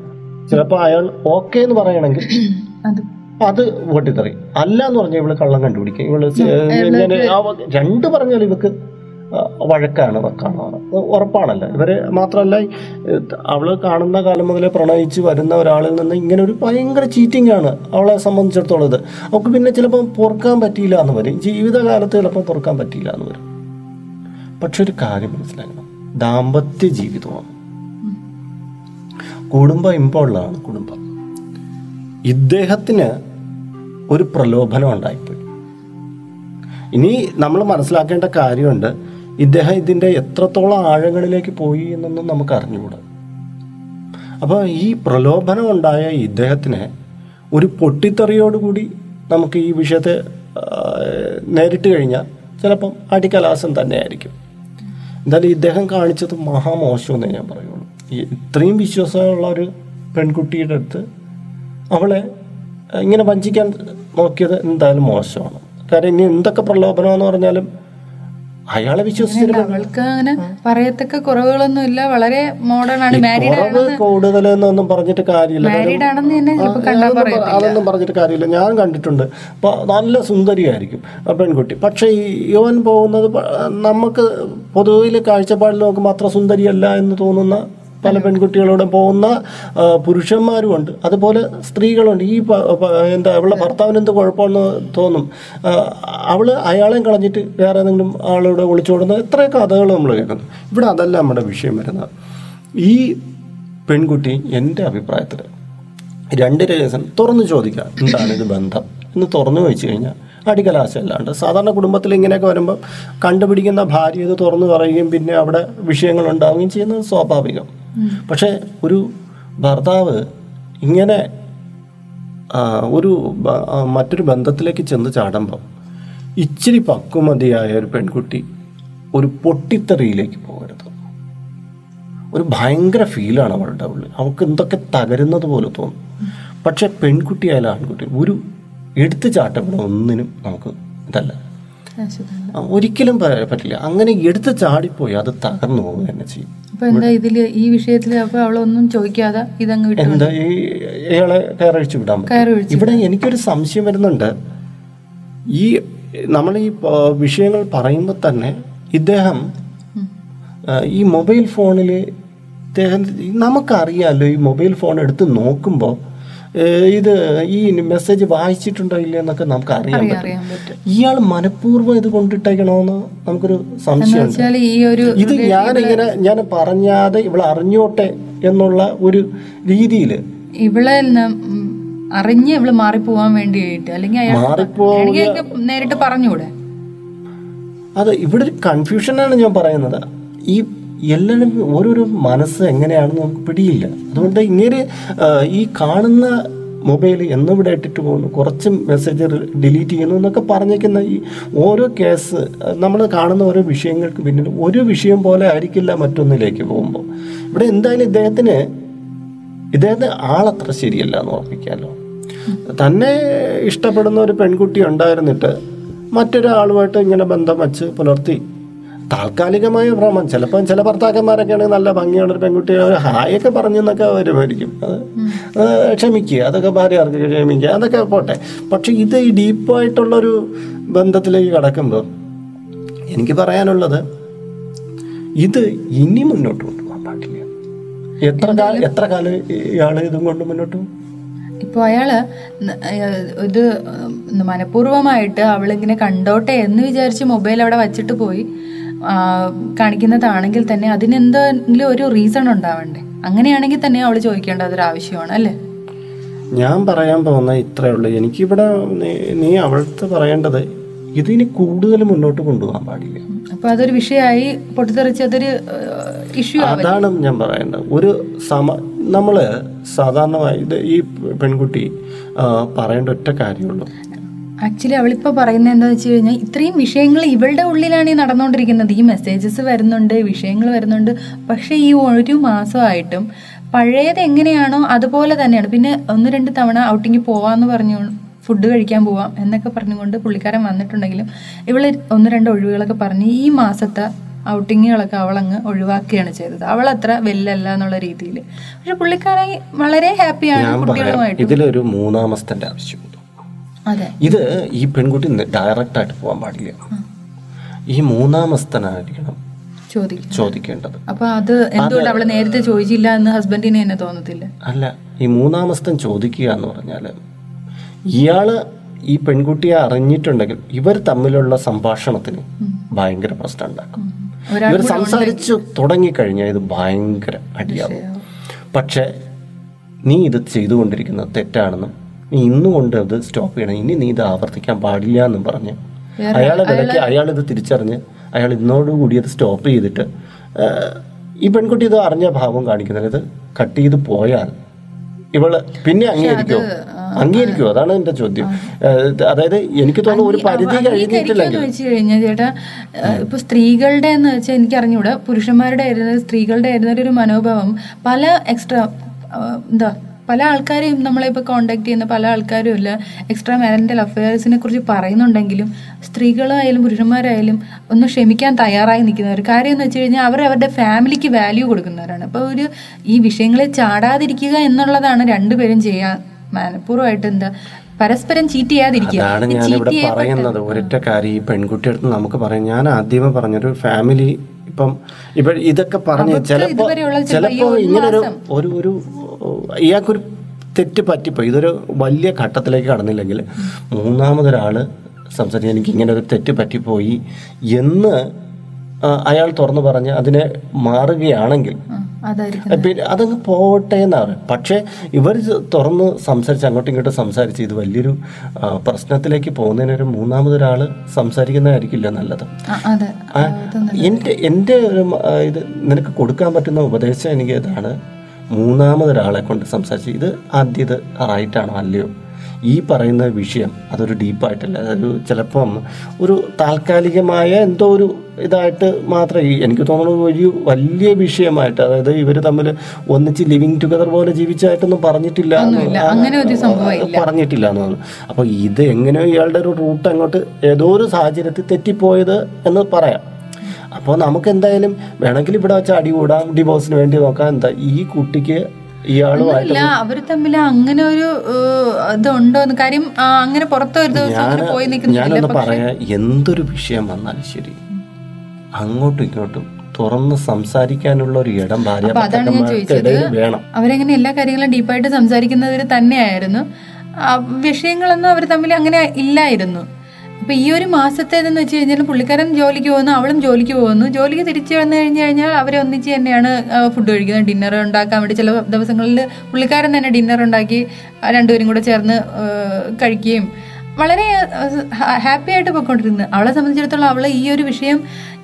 S1: ചിലപ്പോൾ അയാൾ ഓക്കെ എന്ന് പറയണമെങ്കിൽ [clears throat]
S2: അത്
S1: പൊട്ടിത്തെറി. അല്ല എന്ന് പറഞ്ഞാൽ ഇവൾ കള്ളം കണ്ടുപിടിക്കും. ഇവൾ രണ്ട് പറഞ്ഞാൽ ഇവക്ക് വഴക്കാണ് വക്കാണ് ഉറപ്പാണല്ലോ. ഇവർ മാത്രമല്ല അവൾ കാണുന്ന കാലം മുതലേ പ്രണയിച്ച് വരുന്ന ഒരാളിൽ നിന്ന് ഇങ്ങനെ ഒരു ഭയങ്കര ചീറ്റിംഗ് ആണ് അവളെ സംബന്ധിച്ചിടത്തോളം ഇത്. അവൾക്ക് പിന്നെ ചിലപ്പം പൊറുക്കാൻ പറ്റിയില്ല എന്ന് വരും. ജീവിതകാലത്ത് ചിലപ്പോൾ പൊറുക്കാൻ പറ്റിയില്ല എന്ന് വരും. പക്ഷെ ഒരു കാര്യം മനസ്സിലാക്കണം. ദാമ്പത്യ ജീവിതമാണ്. കുടുംബം ഇമ്പോളാണ് കുടുംബം. ഇദ്ദേഹത്തിന് ഒരു പ്രലോഭനം ഉണ്ടായിപ്പോയി. ഇനി നമ്മൾ മനസ്സിലാക്കേണ്ട കാര്യമുണ്ട്. ഇദ്ദേഹം ഇതിന്റെ എത്രത്തോളം ആഴങ്ങളിലേക്ക് പോയി എന്നൊന്നും നമുക്ക് അറിഞ്ഞുകൂടാ അപ്പോൾ ഈ പ്രലോഭനം ഉണ്ടായ ഇദ്ദേഹത്തിന് ഒരു പൊട്ടിത്തെറിയോടുകൂടി നമുക്ക് ഈ വിഷയത്തെ നേരിട്ട് കഴിഞ്ഞാൽ ചിലപ്പം അടികലാസം തന്നെയായിരിക്കും. എന്തായാലും ഇദ്ദേഹം കാണിച്ചത് മഹാമോശമെന്നേ ഞാൻ പറയുള്ളൂ. ഇത്രയും വിശ്വാസമുള്ള ഒരു പെൺകുട്ടിയുടെ അടുത്ത് അവളെ ഇങ്ങനെ വഞ്ചിക്കാൻ നോക്കിയത് എന്തായാലും മോശമാണ്. കാര്യം ഇനി എന്തൊക്കെ പ്രലോഭനമെന്ന് പറഞ്ഞാലും അയാളെ വിശ്വസിച്ചിട്ട്
S2: അവൾക്ക് അങ്ങനെ പറയത്തക്ക കുറവുകളൊന്നും ഇല്ല. വളരെ മോഡേൺ ആണ്. മാരീഡ്
S1: കൂടുതൽ എന്നൊന്നും പറഞ്ഞിട്ട് കാര്യമില്ല. കാര്യം
S2: മാരീഡ് ആണെന്ന് തന്നെ
S1: അതൊന്നും പറഞ്ഞിട്ട് കാര്യമില്ല. ഞാൻ കണ്ടിട്ടുണ്ട്. അപ്പോൾ നല്ല സുന്ദരിയായിരിക്കും പെൺകുട്ടി. പക്ഷെ ഈ യുവൻ പോകുന്നത് നമുക്ക് പൊതുവിൽ കാഴ്ചപ്പാടിൽ നോക്കുമ്പോൾ അത്ര സുന്ദരിയല്ല എന്ന് തോന്നുന്ന പല പെൺകുട്ടികളോടും പോകുന്ന പുരുഷന്മാരുമുണ്ട്. അതുപോലെ സ്ത്രീകളുണ്ട്. ഈ എന്താ അവളുടെ ഭർത്താവിന് എന്ത് കുഴപ്പമെന്ന് തോന്നും. അവൾ അയാളെയും കളഞ്ഞിട്ട് വേറെ ഏതെങ്കിലും ആളോട് ഒളിച്ചോടുന്ന എത്ര കഥകൾ നമ്മൾ കേൾക്കുന്നു. ഇവിടെ അതല്ല നമ്മുടെ വിഷയം വരുന്നത്. ഈ പെൺകുട്ടി എന്റെ അഭിപ്രായത്തിൽ രണ്ട് രഹസ്യം തുറന്നു ചോദിക്കുക എന്താണ് ഇത് ബന്ധം? എന്ന് തുറന്നു വെച്ച് കഴിഞ്ഞാൽ അടികലാശമല്ലാണ്ട് സാധാരണ കുടുംബത്തിൽ ഇങ്ങനെയൊക്കെ വരുമ്പോൾ കണ്ടുപിടിക്കുന്ന ഭാര്യ ഇത് തുറന്നു പറയുകയും പിന്നെ അവിടെ വിഷയങ്ങൾ ഉണ്ടാവുകയും ചെയ്യുന്നത് സ്വാഭാവികം. പക്ഷേ ഒരു ഭർത്താവ് ഇങ്ങനെ ഒരു മറ്റൊരു ബന്ധത്തിലേക്ക് ചെന്ന് ചാടുമ്പോൾ ഇച്ചിരി പക്വമതിയായ ഒരു പെൺകുട്ടി ഒരു പൊട്ടിത്തെറിയിലേക്ക് പോകരുത്. ഒരു ഭയങ്കര ഫീലാണ് അവളുടെ ഉള്ളിൽ. അവൾക്ക് എന്തൊക്കെ തകരുന്നത് പോലെ തോന്നും. പക്ഷെ പെൺകുട്ടിയായാലും ആൺകുട്ടി ഒരു എടുത്തു ചാട്ടം ഒന്നിനും നമുക്ക് ഇതല്ല. ഒരിക്കലും പറ്റില്ല. അങ്ങനെ എടുത്ത് ചാടിപ്പോയി അത് തകർന്നു പോകുക തന്നെ ചെയ്യും.
S2: അപ്പൊ എന്താ ഇതിൽ ഈ വിഷയത്തിൽ അപ്പൊ അവളൊന്നും ചോദിക്കാതെ ഇതങ്ങ്
S1: എന്താ ഈ ഇയാളെ കയറഴിച്ചു
S2: വിടാം
S1: ഇവിടെ എനിക്കൊരു സംശയം വരുന്നുണ്ട്. ഈ നമ്മൾ ഈ വിഷയങ്ങൾ പറയുമ്പോൾ തന്നെ ഇദ്ദേഹം ഈ മൊബൈൽ ഫോണിൽ ഇദ്ദേഹം നമുക്കറിയാമല്ലോ ഈ മൊബൈൽ ഫോൺ എടുത്ത് നോക്കുമ്പോൾ ഇത് ഈ മെസ്സേജ് വായിച്ചിട്ടുണ്ടോ ഇല്ല എന്നൊക്കെ നമുക്ക് അറിയാൻ പറ്റും. ഇയാൾ മനഃപൂർവം ഇത് കൊണ്ടിട്ടേക്കണോന്ന് നമുക്കൊരു സംശയമുണ്ട്. ഇത് ഞാനിങ്ങനെ ഞാൻ പറഞ്ഞാതെ ഇവൾ അറിഞ്ഞോട്ടെ എന്നുള്ള ഒരു രീതിയിൽ
S2: ഇവളെ അറിഞ്ഞ് ഇവൾ മാറിപ്പോവാൻ വേണ്ടിയിട്ട് അല്ലെങ്കിൽ അയാൾ നേരിട്ട് പറഞ്ഞൂടെ
S1: അതെ ഇവിടെ ഒരു കൺഫ്യൂഷനാണ് ഞാൻ പറയുന്നത്. ഈ എല്ലാവരും ഓരോരോ മനസ്സ് എങ്ങനെയാണെന്ന് നമുക്ക് പിടിയില്ല. അതുകൊണ്ട് ഇങ്ങനെ ഈ കാണുന്ന മൊബൈൽ എന്നിവിടെ ഇട്ടിട്ട് പോകുന്നു. കുറച്ച് മെസ്സേജ് ഡിലീറ്റ് ചെയ്യുന്നു എന്നൊക്കെ പറഞ്ഞേക്കുന്ന ഈ ഓരോ കേസ് നമ്മൾ കാണുന്ന ഓരോ വിഷയങ്ങൾക്ക് പിന്നിൽ ഒരു വിഷയം പോലെ ആയിരിക്കില്ല മറ്റൊന്നിലേക്ക് പോകുമ്പോൾ. ഇവിടെ എന്തായാലും ഇദ്ദേഹത്തിന് ഇദ്ദേഹത്തിന് ആളത്ര ശരിയല്ല എന്ന് ഉറപ്പിക്കാമല്ലോ തന്നെ ഇഷ്ടപ്പെടുന്ന ഒരു പെൺകുട്ടി ഉണ്ടായിരുന്നിട്ട് മറ്റൊരാളുമായിട്ട് ഇങ്ങനെ ബന്ധം വച്ച് പുലർത്തി താൽക്കാലികമായ ഭ്രമം. ചിലപ്പോൾ ചില ഭർത്താക്കന്മാരൊക്കെ ആണെങ്കിൽ നല്ല ഭംഗിയുള്ള ഒരു പെൺകുട്ടി ഒരു ഹായൊക്കെ പറഞ്ഞെന്നൊക്കെ വരുമായിരിക്കും അത് ക്ഷമിക്കുക. അതൊക്കെ ഭാര്യമാർക്ക് ക്ഷമിക്കുക. അതൊക്കെ പോട്ടെ. പക്ഷെ ഇത് ഈ ഡീപ്പായിട്ടുള്ളൊരു ബന്ധത്തിലേക്ക് കടക്കുമ്പോൾ എനിക്ക് പറയാനുള്ളത് ഇത് ഇനി മുന്നോട്ട് കൊണ്ടുപോകാൻ പാടില്ല. എത്ര കാലം എത്ര കാലം ഇയാൾ ഇതും കൊണ്ട് മുന്നോട്ട് പോകും?
S2: ഇപ്പോൾ അയാൾ ഇത് മനഃപൂർവമായിട്ട് അവളിങ്ങനെ കണ്ടോട്ടെ എന്ന് വിചാരിച്ച് മൊബൈൽ അവിടെ വച്ചിട്ട് പോയി. കാണിക്കുന്നതാണെങ്കിൽ തന്നെ അതിനെന്തെങ്കിലും ഒരു റീസൺ ഉണ്ടാവണ്ടേ? അങ്ങനെയാണെങ്കിൽ തന്നെ അവൾ ചോദിക്കേണ്ട അതൊരു ആവശ്യമാണ് അല്ലേ?
S1: ഞാൻ പറയാൻ പോകുന്ന ഇത്രയേ ഉള്ളൂ. എനിക്കിവിടെ നീ- അവൾക്ക് പറയേണ്ടത് ഇതിന് കൂടുതൽ മുന്നോട്ട് കൊണ്ടുപോകാൻ പാടില്ല.
S2: അപ്പൊ അതൊരു വിഷയമായി പൊട്ടിത്തെറിച്ച് അതൊരു ഇഷ്യൂ
S1: അതാണ് ഞാൻ പറയേണ്ടത് ഒരു സമ നമ്മൾ സാധാരണമായി ഈ പെൺകുട്ടി പറയേണ്ട ഒറ്റ കാര്യമുള്ളൂ.
S2: ആക്ച്വലി അവളിപ്പോൾ പറയുന്നത് എന്താണെന്ന് വെച്ച് കഴിഞ്ഞാൽ ഇത്രയും വിഷയങ്ങൾ ഇവളുടെ ഉള്ളിലാണ് ഈ നടന്നുകൊണ്ടിരിക്കുന്നത് ഈ മെസ്സേജസ് വരുന്നുണ്ട് വിഷയങ്ങൾ വരുന്നുണ്ട്. പക്ഷേ ഈ ഒരു മാസമായിട്ടും പഴയത് എങ്ങനെയാണോ അതുപോലെ തന്നെയാണ്. പിന്നെ ഒന്ന് രണ്ട് തവണ ഔട്ടിങ്ങിൽ പോവാന്ന് പറഞ്ഞു ഫുഡ് കഴിക്കാൻ പോവാം എന്നൊക്കെ പറഞ്ഞുകൊണ്ട് പുള്ളിക്കാരൻ വന്നിട്ടുണ്ടെങ്കിലും ഇവൾ ഒന്ന് രണ്ട് ഒഴിവുകളൊക്കെ പറഞ്ഞ് ഈ മാസത്തെ ഔട്ടിങ്ങുകളൊക്കെ അവളങ്ങ് ഒഴിവാക്കുകയാണ് ചെയ്തത്. അവൾ അത്ര വെല്ലല്ല എന്നുള്ള രീതിയിൽ പക്ഷെ പുള്ളിക്കാരൻ വളരെ ഹാപ്പിയാണ് കുട്ടികളുമായിട്ട്.
S1: ഇതിലൊരു മൂന്നാമസ്ഥന്റെ ആവശ്യമുണ്ട്. ഇത് ഈ പെൺകുട്ടി ഡയറക്റ്റ് ആയിട്ട് പോകാൻ പാടില്ല. ഈ മൂന്നാമസ്ഥനായിരിക്കണം
S2: ചോദിക്കും
S1: ചോദിക്കേണ്ടത്.
S2: അപ്പൊ അത് എന്തുകൊണ്ട് അവൾ നേരത്തെ ചോദിച്ചില്ല എന്ന് ഹസ്ബൻഡിനെ എന്നെ തോന്നത്തില്ല?
S1: അല്ല ഈ മൂന്നാമസ്ഥൻ ചോദിക്കുക എന്ന് പറഞ്ഞാൽ ഇയാൾ ഈ പെൺകുട്ടിയെ അറിഞ്ഞിട്ടുണ്ടെങ്കിൽ ഇവർ തമ്മിലുള്ള സംഭാഷണത്തിന് ഭയങ്കര പ്രശ്നം ഉണ്ടാക്കും. ഇവർ സംസാരിച്ചു തുടങ്ങിക്കഴിഞ്ഞാൽ ഇത് ഭയങ്കര അടിയാവും. പക്ഷെ നീ ഇത് ചെയ്തുകൊണ്ടിരിക്കുന്നത് തെറ്റാണെന്നും നീ ഇന്നുകൊണ്ട് അത് സ്റ്റോപ്പ് ചെയ്യണം. ഇനി നീ ഇത് ആവർത്തിക്കാൻ പാടില്ല എന്നും പറഞ്ഞ് അയാളെ വിലക്ക് അയാൾ ഇത് തിരിച്ചറിഞ്ഞ് അയാൾ ഇന്നോടുകൂടി അത് സ്റ്റോപ്പ് ചെയ്തിട്ട് ഈ പെൺകുട്ടി ഇത് അറിഞ്ഞ ഭാവം കാണിക്കുന്നത് ഇത് കട്ട് ചെയ്ത് പോയാൽ ഇവൾ പിന്നെ അംഗീകരിക്കോ അംഗീകരിക്കോ അതാണ് എന്റെ ചോദ്യം. അതായത് എനിക്ക് തോന്നുന്നു ഒരു പരിധി കഴിഞ്ഞിട്ടില്ലെങ്കിൽ
S2: വെച്ച് കഴിഞ്ഞാൽ ചേട്ടാ ഇപ്പൊ സ്ത്രീകളുടെ എന്ന് വെച്ചാൽ എനിക്ക് അറിഞ്ഞൂടാ പുരുഷന്മാരുടെ ആയിരുന്ന സ്ത്രീകളുടെ ആയിരുന്ന ഒരു മനോഭാവം പല എക്സ്ട്രാ എന്താ പല ആൾക്കാരെയും നമ്മളെ ഇപ്പോൾ കോണ്ടാക്ട് ചെയ്യുന്ന പല ആൾക്കാരും ഇല്ല. എക്സ്ട്രാ മാരിറ്റൽ അഫയേഴ്സിനെ കുറിച്ച് പറയുന്നുണ്ടെങ്കിലും സ്ത്രീകളായാലും പുരുഷന്മാരായാലും ഒന്ന് ക്ഷമിക്കാൻ തയ്യാറായി നിൽക്കുന്നവർ. കാര്യം എന്ന് വെച്ച് കഴിഞ്ഞാൽ അവർ അവരുടെ ഫാമിലിക്ക് വാല്യൂ കൊടുക്കുന്നവരാണ്. അപ്പോൾ ഒരു ഈ വിഷയങ്ങളെ ചാടാതിരിക്കുക എന്നുള്ളതാണ് രണ്ടുപേരും ചെയ്യാൻ മനഃപൂർവമായിട്ട് എന്താ പരസ്പരം ചീറ്റ് ചെയ്യാതിരിക്കുക.
S1: അതാണ് ഞാൻ
S2: ഇവിടെ
S1: പറയുന്നത്. ഒരൊറ്റ കാര്യം ഈ പെൺകുട്ടിയുടെ അടുത്ത് നമുക്ക് പറയാം. ഞാൻ ആദ്യമേ പറഞ്ഞൊരു ഫാമിലി ഇപ്പം ഇപ്പൊ ഇതൊക്കെ പറഞ്ഞ് ചിലപ്പോ
S2: ചിലപ്പോ
S1: ഇങ്ങനൊരു ഒരു ഒരു ഇയാൾക്കൊരു തെറ്റ് പറ്റിപ്പോയി. ഇതൊരു വലിയ ഘട്ടത്തിലേക്ക് കടന്നില്ലെങ്കിൽ മൂന്നാമതൊരാൾ സംസാരിക്കാൻ എനിക്ക് ഇങ്ങനെ ഒരു തെറ്റ് പറ്റിപ്പോയി എന്ന് അയാൾ തുറന്നു പറഞ്ഞ് അതിനെ മാറുകയാണെങ്കിൽ പിന്നെ അതങ്ങ് പോവട്ടെ എന്നാണ്. പക്ഷേ ഇവർ തുറന്ന് സംസാരിച്ച് അങ്ങോട്ടും ഇങ്ങോട്ടും സംസാരിച്ച് ഇത് വലിയൊരു പ്രശ്നത്തിലേക്ക് പോകുന്നതിനൊരു മൂന്നാമതൊരാൾ സംസാരിക്കുന്നതായിരിക്കില്ല നല്ലത്. എന്റെ എന്റെ ഒരു ഇത് നിനക്ക് കൊടുക്കാൻ പറ്റുന്ന ഉപദേശം എനിക്ക് ഇതാണ്. മൂന്നാമതൊരാളെ കൊണ്ട് സംസാരിച്ച് ഇത് ആദ്യത് റൈറ്റാണോ അല്ലയോ? ഈ പറയുന്ന വിഷയം അതൊരു ഡീപ്പായിട്ടല്ല. അതൊരു ചിലപ്പം ഒരു താൽക്കാലികമായ എന്തോ ഒരു ഇതായിട്ട് മാത്രമേ എനിക്ക് തോന്നുന്നത് ഒരു വലിയ വിഷയമായിട്ട് അതായത് ഇവർ തമ്മിൽ ഒന്നിച്ച് ലിവിങ് ടുഗദർ പോലെ ജീവിച്ചായിട്ടൊന്നും പറഞ്ഞിട്ടില്ല. പറഞ്ഞിട്ടില്ല എന്ന് തോന്നുന്നു. അപ്പോൾ ഇത് എങ്ങനെയോ ഇയാളുടെ ഒരു റൂട്ട് അങ്ങോട്ട് ഏതോ ഒരു സാഹചര്യത്തിൽ തെറ്റിപ്പോയത് എന്ന് പറയാം. അപ്പോൾ നമുക്ക് എന്തായാലും വേണമെങ്കിൽ ഇവിടെ വെച്ച് അടി കൂടാം ഡിവോഴ്സിന് വേണ്ടി നോക്കാം. എന്താ ഈ കുട്ടിക്ക് ഇയാളുമായിട്ട്
S2: അവർ തമ്മിൽ അങ്ങനെ ഒരു ഇതുണ്ടോ ഇതുണ്ടോന്ന് കാര്യം അങ്ങനെ പുറത്ത് ഒരു ദിവസം പോയി
S1: ഞാനൊന്ന് പറയാ എന്തൊരു വിഷയം വന്നാലും ശരി. അങ്ങോട്ടും ഇങ്ങോട്ടും തുറന്ന് സംസാരിക്കാനുള്ള ഒരു ഇടം ഭാര്യ വേണം.
S2: അവരെങ്ങനെ എല്ലാ കാര്യങ്ങളും ഡീപ്പായിട്ട് സംസാരിക്കുന്നവര് തന്നെയായിരുന്നു. വിഷയങ്ങളൊന്നും അവർ തമ്മിൽ അങ്ങനെ ഇല്ലായിരുന്നു. അപ്പൊ ഈ ഒരു മാസത്തേതെന്ന് വെച്ച് കഴിഞ്ഞാൽ പുള്ളിക്കാരൻ ജോലിക്ക് പോകുന്നു അവളും ജോലിക്ക് പോകുന്നു. ജോലിക്ക് തിരിച്ചു വന്നു കഴിഞ്ഞ് കഴിഞ്ഞാൽ അവരെ ഒന്നിച്ച് തന്നെയാണ് ഫുഡ് കഴിക്കുന്നത്. ഡിന്നർ ഉണ്ടാക്കാൻ വേണ്ടി ചില ദിവസങ്ങളിൽ പുള്ളിക്കാരൻ തന്നെ ഡിന്നർ ഉണ്ടാക്കി രണ്ടുപേരും കൂടെ ചേർന്ന് കഴിക്കുകയും വളരെ ഹാപ്പി ആയിട്ട് പോയിക്കൊണ്ടിരുന്നു. അവളെ സംബന്ധിച്ചിടത്തോളം അവളെ ഈ ഒരു വിഷയം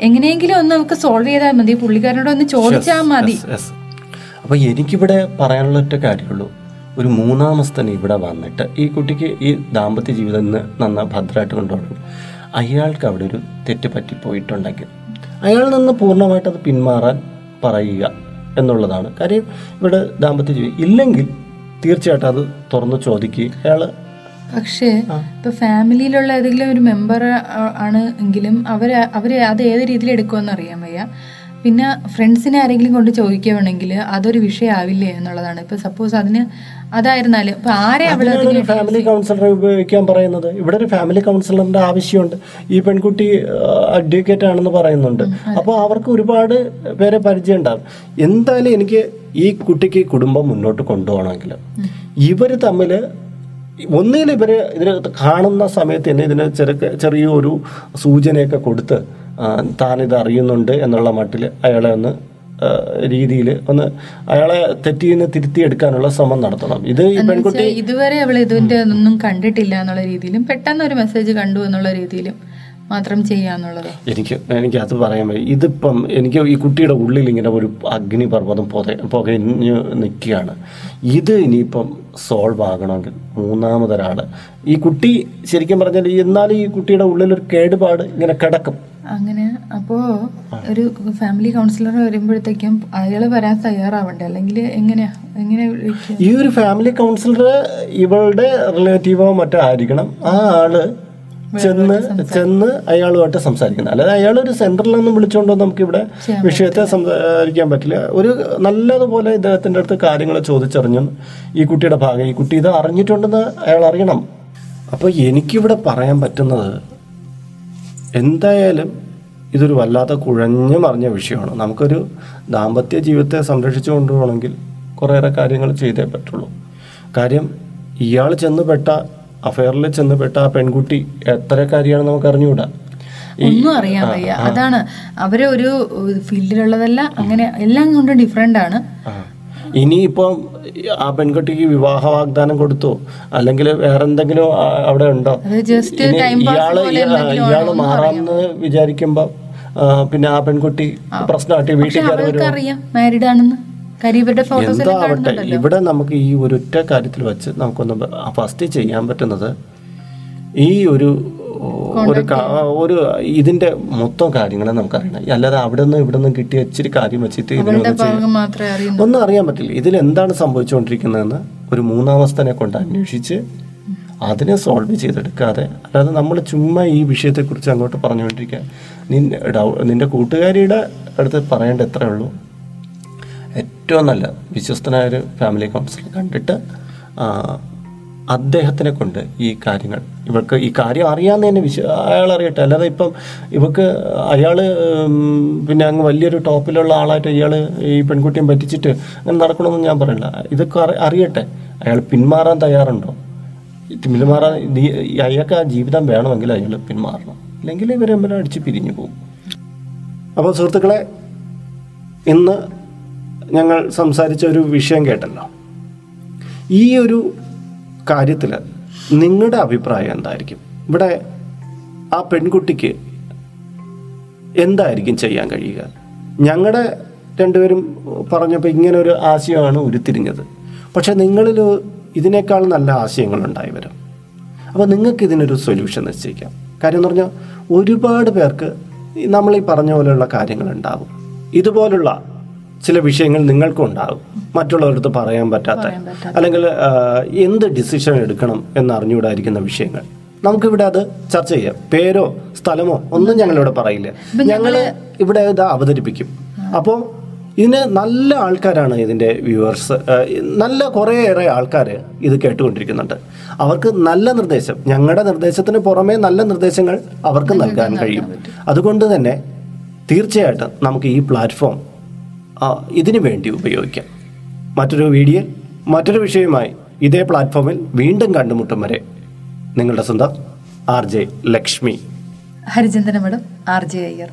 S2: എങ്ങനെയെങ്കിലും ഒന്ന് നമുക്ക് സോൾവ് ചെയ്താൽ മതി. പുള്ളിക്കാരനോട് ഒന്ന് ചോദിച്ചാൽ മതി.
S1: അപ്പൊ എനിക്കിവിടെ പറയാനുള്ള ഒറ്റ കാര്യമുള്ളൂ. ഒരു മൂന്നാമസ്ഥൻ ഇവിടെ വന്നിട്ട് ഈ കുട്ടിക്ക് ഈ ദാമ്പത്യ ജീവിതം ഇന്ന് നന്ന ഭദ്രമായിട്ട് കൊണ്ടുപോകണം. അയാൾക്ക് അവിടെ ഒരു തെറ്റ് പറ്റിപ്പോയിട്ടുണ്ടെങ്കിൽ അയാൾ നിന്ന് പൂർണമായിട്ട് അത് പിന്മാറാൻ പറയുക എന്നുള്ളതാണ്. കാര്യം ഇവിടെ ദാമ്പത്യ ജീവിതം ഇല്ലെങ്കിൽ തീർച്ചയായിട്ടും അത് തുറന്ന് ചോദിക്കുകയും അയാൾ
S2: പക്ഷേ ഇപ്പൊ ഫാമിലിയിലുള്ള ഏതെങ്കിലും ഒരു മെമ്പർ ആണ് എങ്കിലും അവർ അവർ അത് ഏത് രീതിയിൽ എടുക്കുമെന്ന് അറിയാൻ വയ്യ. പിന്നെ ഫ്രണ്ട്സിനെ ആരെങ്കിലും കൊണ്ട് ചോദിക്കുകയാണെങ്കിൽ അതൊരു വിഷയമാവില്ലേ എന്നുള്ളതാണ്. ഇപ്പൊ സപ്പോസ് അതിന് അതായിരുന്നാലും ഇപ്പൊ ആരെ അവിടെ
S1: ഫാമിലി കൗൺസിലറെ ഉപയോഗിക്കാൻ പറയുന്നത്. ഇവിടെ ഒരു ഫാമിലി കൗൺസിലറിന്റെ ആവശ്യമുണ്ട്. ഈ പെൺകുട്ടി അഡ്വക്കേറ്റ് ആണെന്ന് പറയുന്നുണ്ട്. അപ്പോൾ അവർക്ക് ഒരുപാട് പേരെ പരിചയം ഉണ്ടാവും എന്തായാലും എനിക്ക് ഈ കുട്ടിക്ക് കുടുംബം മുന്നോട്ട് കൊണ്ടുപോകണമെങ്കിൽ ഇവർ തമ്മിൽ ഒന്നിൽ ഇവർ ഇതിന് കാണുന്ന സമയത്ത് തന്നെ ഇതിന് ചെറിയ ചെറിയൊരു സൂചനയൊക്കെ കൊടുത്ത് താനിത് അറിയുന്നുണ്ട് എന്നുള്ള മട്ടിൽ അയാളെ ഒന്ന് രീതിയിൽ ഒന്ന് അയാളെ തെറ്റിൽ നിന്ന് തിരുത്തിയെടുക്കാനുള്ള ശ്രമം നടത്തണം. ഇത് പെൺകുട്ടി
S2: ഇതുവരെ അവൾ ഇതിന്റെ ഒന്നും കണ്ടിട്ടില്ല എന്നുള്ള രീതിയിലും പെട്ടെന്ന് ഒരു മെസ്സേജ് കണ്ടു എന്നുള്ള രീതിയിലും മാത്രം ചെയ്യാന്നുള്ളത്
S1: എനിക്ക് എനിക്ക് അത് പറയാൻ വയ്യ. ഇതിപ്പം എനിക്ക് ഈ കുട്ടിയുടെ ഉള്ളിൽ ഇങ്ങനെ ഒരു അഗ്നിപർവതം പുക പുകഞ്ഞ് നിൽക്കുകയാണ്. ഇത് ഇനിയിപ്പം സോൾവ് ആകണമെങ്കിൽ മൂന്നാമതൊരാൾ ഈ കുട്ടി ശരിക്കും പറഞ്ഞാൽ എന്നാലും ഈ കുട്ടിയുടെ ഉള്ളിൽ ഒരു കേടുപാട് ഇങ്ങനെ കിടക്കും.
S2: അങ്ങനെ അപ്പോ ഒരു ഫാമിലി കൗൺസിലർ വരുമ്പോഴത്തേക്കും അയാൾ വരാൻ തയ്യാറാവണ്ടേ? അല്ലെങ്കിൽ എങ്ങനെയാ? എങ്ങനെ
S1: ഈ ഒരു ഫാമിലി കൗൺസിലർ ഇവളുടെ റിലേറ്റീവോ മറ്റോ ആയിരിക്കണം. ആ ആൾ ചെന്ന് ചെന്ന് അയാളുമായിട്ട് സംസാരിക്കുന്നത് അല്ലാതെ അയാൾ ഒരു സെന്ററിൽ നിന്നും വിളിച്ചുകൊണ്ടോ നമുക്ക് ഇവിടെ വിഷയത്തെ സംസാരിക്കാൻ പറ്റില്ല. ഒരു നല്ലതുപോലെ ഇദ്ദേഹത്തിന്റെ അടുത്ത് കാര്യങ്ങൾ ചോദിച്ചറിഞ്ഞു ഈ കുട്ടിയുടെ ഭാഗം ഈ കുട്ടി ഇത് അറിഞ്ഞിട്ടുണ്ടെന്ന് അയാൾ അറിയണം. അപ്പോൾ എനിക്കിവിടെ പറയാൻ പറ്റുന്നത് എന്തായാലും ഇതൊരു വല്ലാത്ത കുഴഞ്ഞു മറിഞ്ഞ വിഷയമാണ്. നമുക്കൊരു ദാമ്പത്യ ജീവിതത്തെ സംരക്ഷിച്ചു കൊണ്ടുപോകണമെങ്കിൽ കുറേയേറെ കാര്യങ്ങൾ ചെയ്തേ പറ്റുള്ളൂ. കാര്യം ഇയാൾ ചെന്നുപെട്ട അഫയറിൽ ചെന്നുപെട്ട ആ പെൺകുട്ടി എത്ര കാര്യമാണെന്ന് നമുക്ക് അറിഞ്ഞുകൂടാ
S2: ഒന്നും അറിയാൻ വയ്യ. അതാണ് അവരെ ഒരു ഫീൽഡിലുള്ളതല്ല അങ്ങനെ എല്ലാം കൊണ്ടും ഡിഫറെന്റ് ആണ്.
S1: ഇനിയിപ്പം ആ പെൺകുട്ടിക്ക് വിവാഹ വാഗ്ദാനം കൊടുത്തു? അല്ലെങ്കിൽ വേറെ എന്തെങ്കിലും അവിടെ ഉണ്ടോ?
S2: ഇയാൾ
S1: ഇയാൾ മാറാമെന്ന് വിചാരിക്കുമ്പോ പിന്നെ ആ പെൺകുട്ടി പ്രശ്നമായിട്ട് വീട്ടിൽ എന്താവട്ടെ ഇവിടെ നമുക്ക് ഈ ഒരു ഒറ്റ കാര്യത്തിൽ വെച്ച് നമുക്കൊന്ന് ഫസ്റ്റ് ചെയ്യാൻ പറ്റുന്നത് ഈ ഒരു ഒരു ഒരു ഇതിന്റെ മൊത്തം കാര്യങ്ങളെ നമുക്കറിയണം. അല്ലാതെ അവിടെ നിന്ന് ഇവിടെ നിന്ന് കിട്ടിയ ഇച്ചിരി കാര്യം വെച്ചിട്ട് ഇതിനൊന്നും ഒന്നും അറിയാൻ പറ്റില്ല. ഇതിൽ എന്താണ് സംഭവിച്ചുകൊണ്ടിരിക്കുന്നതെന്ന് ഒരു മൂന്നാമസ്ഥനെ കൊണ്ട് അന്വേഷിച്ച് അതിനെ സോൾവ് ചെയ്തെടുക്കാതെ അല്ലാതെ നമ്മൾ ചുമ്മാ ഈ വിഷയത്തെക്കുറിച്ച് അങ്ങോട്ട് പറഞ്ഞുകൊണ്ടിരിക്കുക. നിന്റെ ഡൗ- കൂട്ടുകാരിയുടെ അടുത്ത് പറയേണ്ട എത്രയേ ഉള്ളൂ? ഏറ്റവും നല്ല വിശ്വസ്തനായ ഒരു ഫാമിലി കൗൺസിലർ കണ്ടിട്ട് അദ്ദേഹത്തിനെ കൊണ്ട് ഈ കാര്യങ്ങൾ ഇവർക്ക് ഈ കാര്യം അറിയാമെന്ന് തന്നെ വിശ്വ അയാൾ അറിയട്ടെ അല്ലാതെ ഇപ്പം ഇവക്ക് അയാൾ പിന്നെ അങ്ങ് വലിയൊരു ടോപ്പിലുള്ള ആളായിട്ട് ഇയാൾ ഈ പെൺകുട്ടിയും പറ്റിച്ചിട്ട് അങ്ങനെ നടക്കണമെന്ന് ഞാൻ പറയില്ല. ഇതൊക്കെ അറി- അറിയട്ടെ. അയാൾ പിന്മാറാൻ തയ്യാറുണ്ടോ? പിന്മാറാൻ അയാൾക്ക് ആ ജീവിതം വേണമെങ്കിൽ അയാൾ പിന്മാറണം. അല്ലെങ്കിൽ ഇവരെ അടിച്ച് പിരിഞ്ഞു പോകും. അപ്പോൾ സുഹൃത്തുക്കളെ ഇന്ന് ഞങ്ങൾ സംസാരിച്ച ഒരു വിഷയം കേട്ടല്ലോ. ഈ ഒരു കാര്യത്തിൽ നിങ്ങളുടെ അഭിപ്രായം എന്തായിരിക്കും? ഇവിടെ ആ പെൺകുട്ടിക്ക് എന്തായിരിക്കും ചെയ്യാൻ കഴിയുക? ഞങ്ങളുടെ രണ്ടുപേരും പറഞ്ഞപ്പോൾ ഇങ്ങനെ ഒരു ആശയമാണ് ഉരുത്തിരിഞ്ഞത്. പക്ഷെ നിങ്ങളിൽ ഇതിനേക്കാൾ നല്ല ആശയങ്ങളുണ്ടായി വരും. അപ്പോൾ നിങ്ങൾക്ക് ഇതിനൊരു സൊല്യൂഷൻ നിശ്ചയിക്കാം. കാര്യം എന്ന് പറഞ്ഞാൽ ഒരുപാട് പേർക്ക് നമ്മൾ ഈ പറഞ്ഞ പോലെയുള്ള കാര്യങ്ങളുണ്ടാവും ഇതുപോലുള്ള ചില വിഷയങ്ങൾ നിങ്ങൾക്കും ഉണ്ടാകും മറ്റുള്ളവരടുത്ത് പറയാൻ പറ്റാത്ത. അല്ലെങ്കിൽ എന്ത് ഡിസിഷൻ എടുക്കണം എന്നറിഞ്ഞുകൂടായിരിക്കുന്ന വിഷയങ്ങൾ. നമുക്കിവിടെ അത് ചർച്ച ചെയ്യാം. പേരോ സ്ഥലമോ ഒന്നും ഞങ്ങളിവിടെ പറയില്ല. ഞങ്ങൾ ഇവിടെ ഇത് അവതരിപ്പിക്കും. അപ്പോൾ ഇതിന് നല്ല ആൾക്കാരാണ് ഇതിന്റെ വ്യൂവേഴ്സ്. നല്ല കുറേയേറെ ആൾക്കാർ ഇത് കേട്ടുകൊണ്ടിരിക്കുന്നുണ്ട്. അവർക്ക് നല്ല നിർദ്ദേശം. ഞങ്ങളുടെ നിർദ്ദേശത്തിന് പുറമേ നല്ല നിർദ്ദേശങ്ങൾ അവർക്ക് നൽകാൻ കഴിയും. അതുകൊണ്ട് തന്നെ തീർച്ചയായിട്ടും നമുക്ക് ഈ പ്ലാറ്റ്ഫോം ഇതിനു വേണ്ടി ഉപയോഗിക്കാം. മറ്റൊരു വീഡിയോ മറ്റൊരു വിഷയവുമായി ഇതേ പ്ലാറ്റ്ഫോമിൽ വീണ്ടും കണ്ടുമുട്ടും വരെ. നിങ്ങളുടെ സ്വന്തം R J Lakshmi.
S2: Harichandana madam R J Iyer.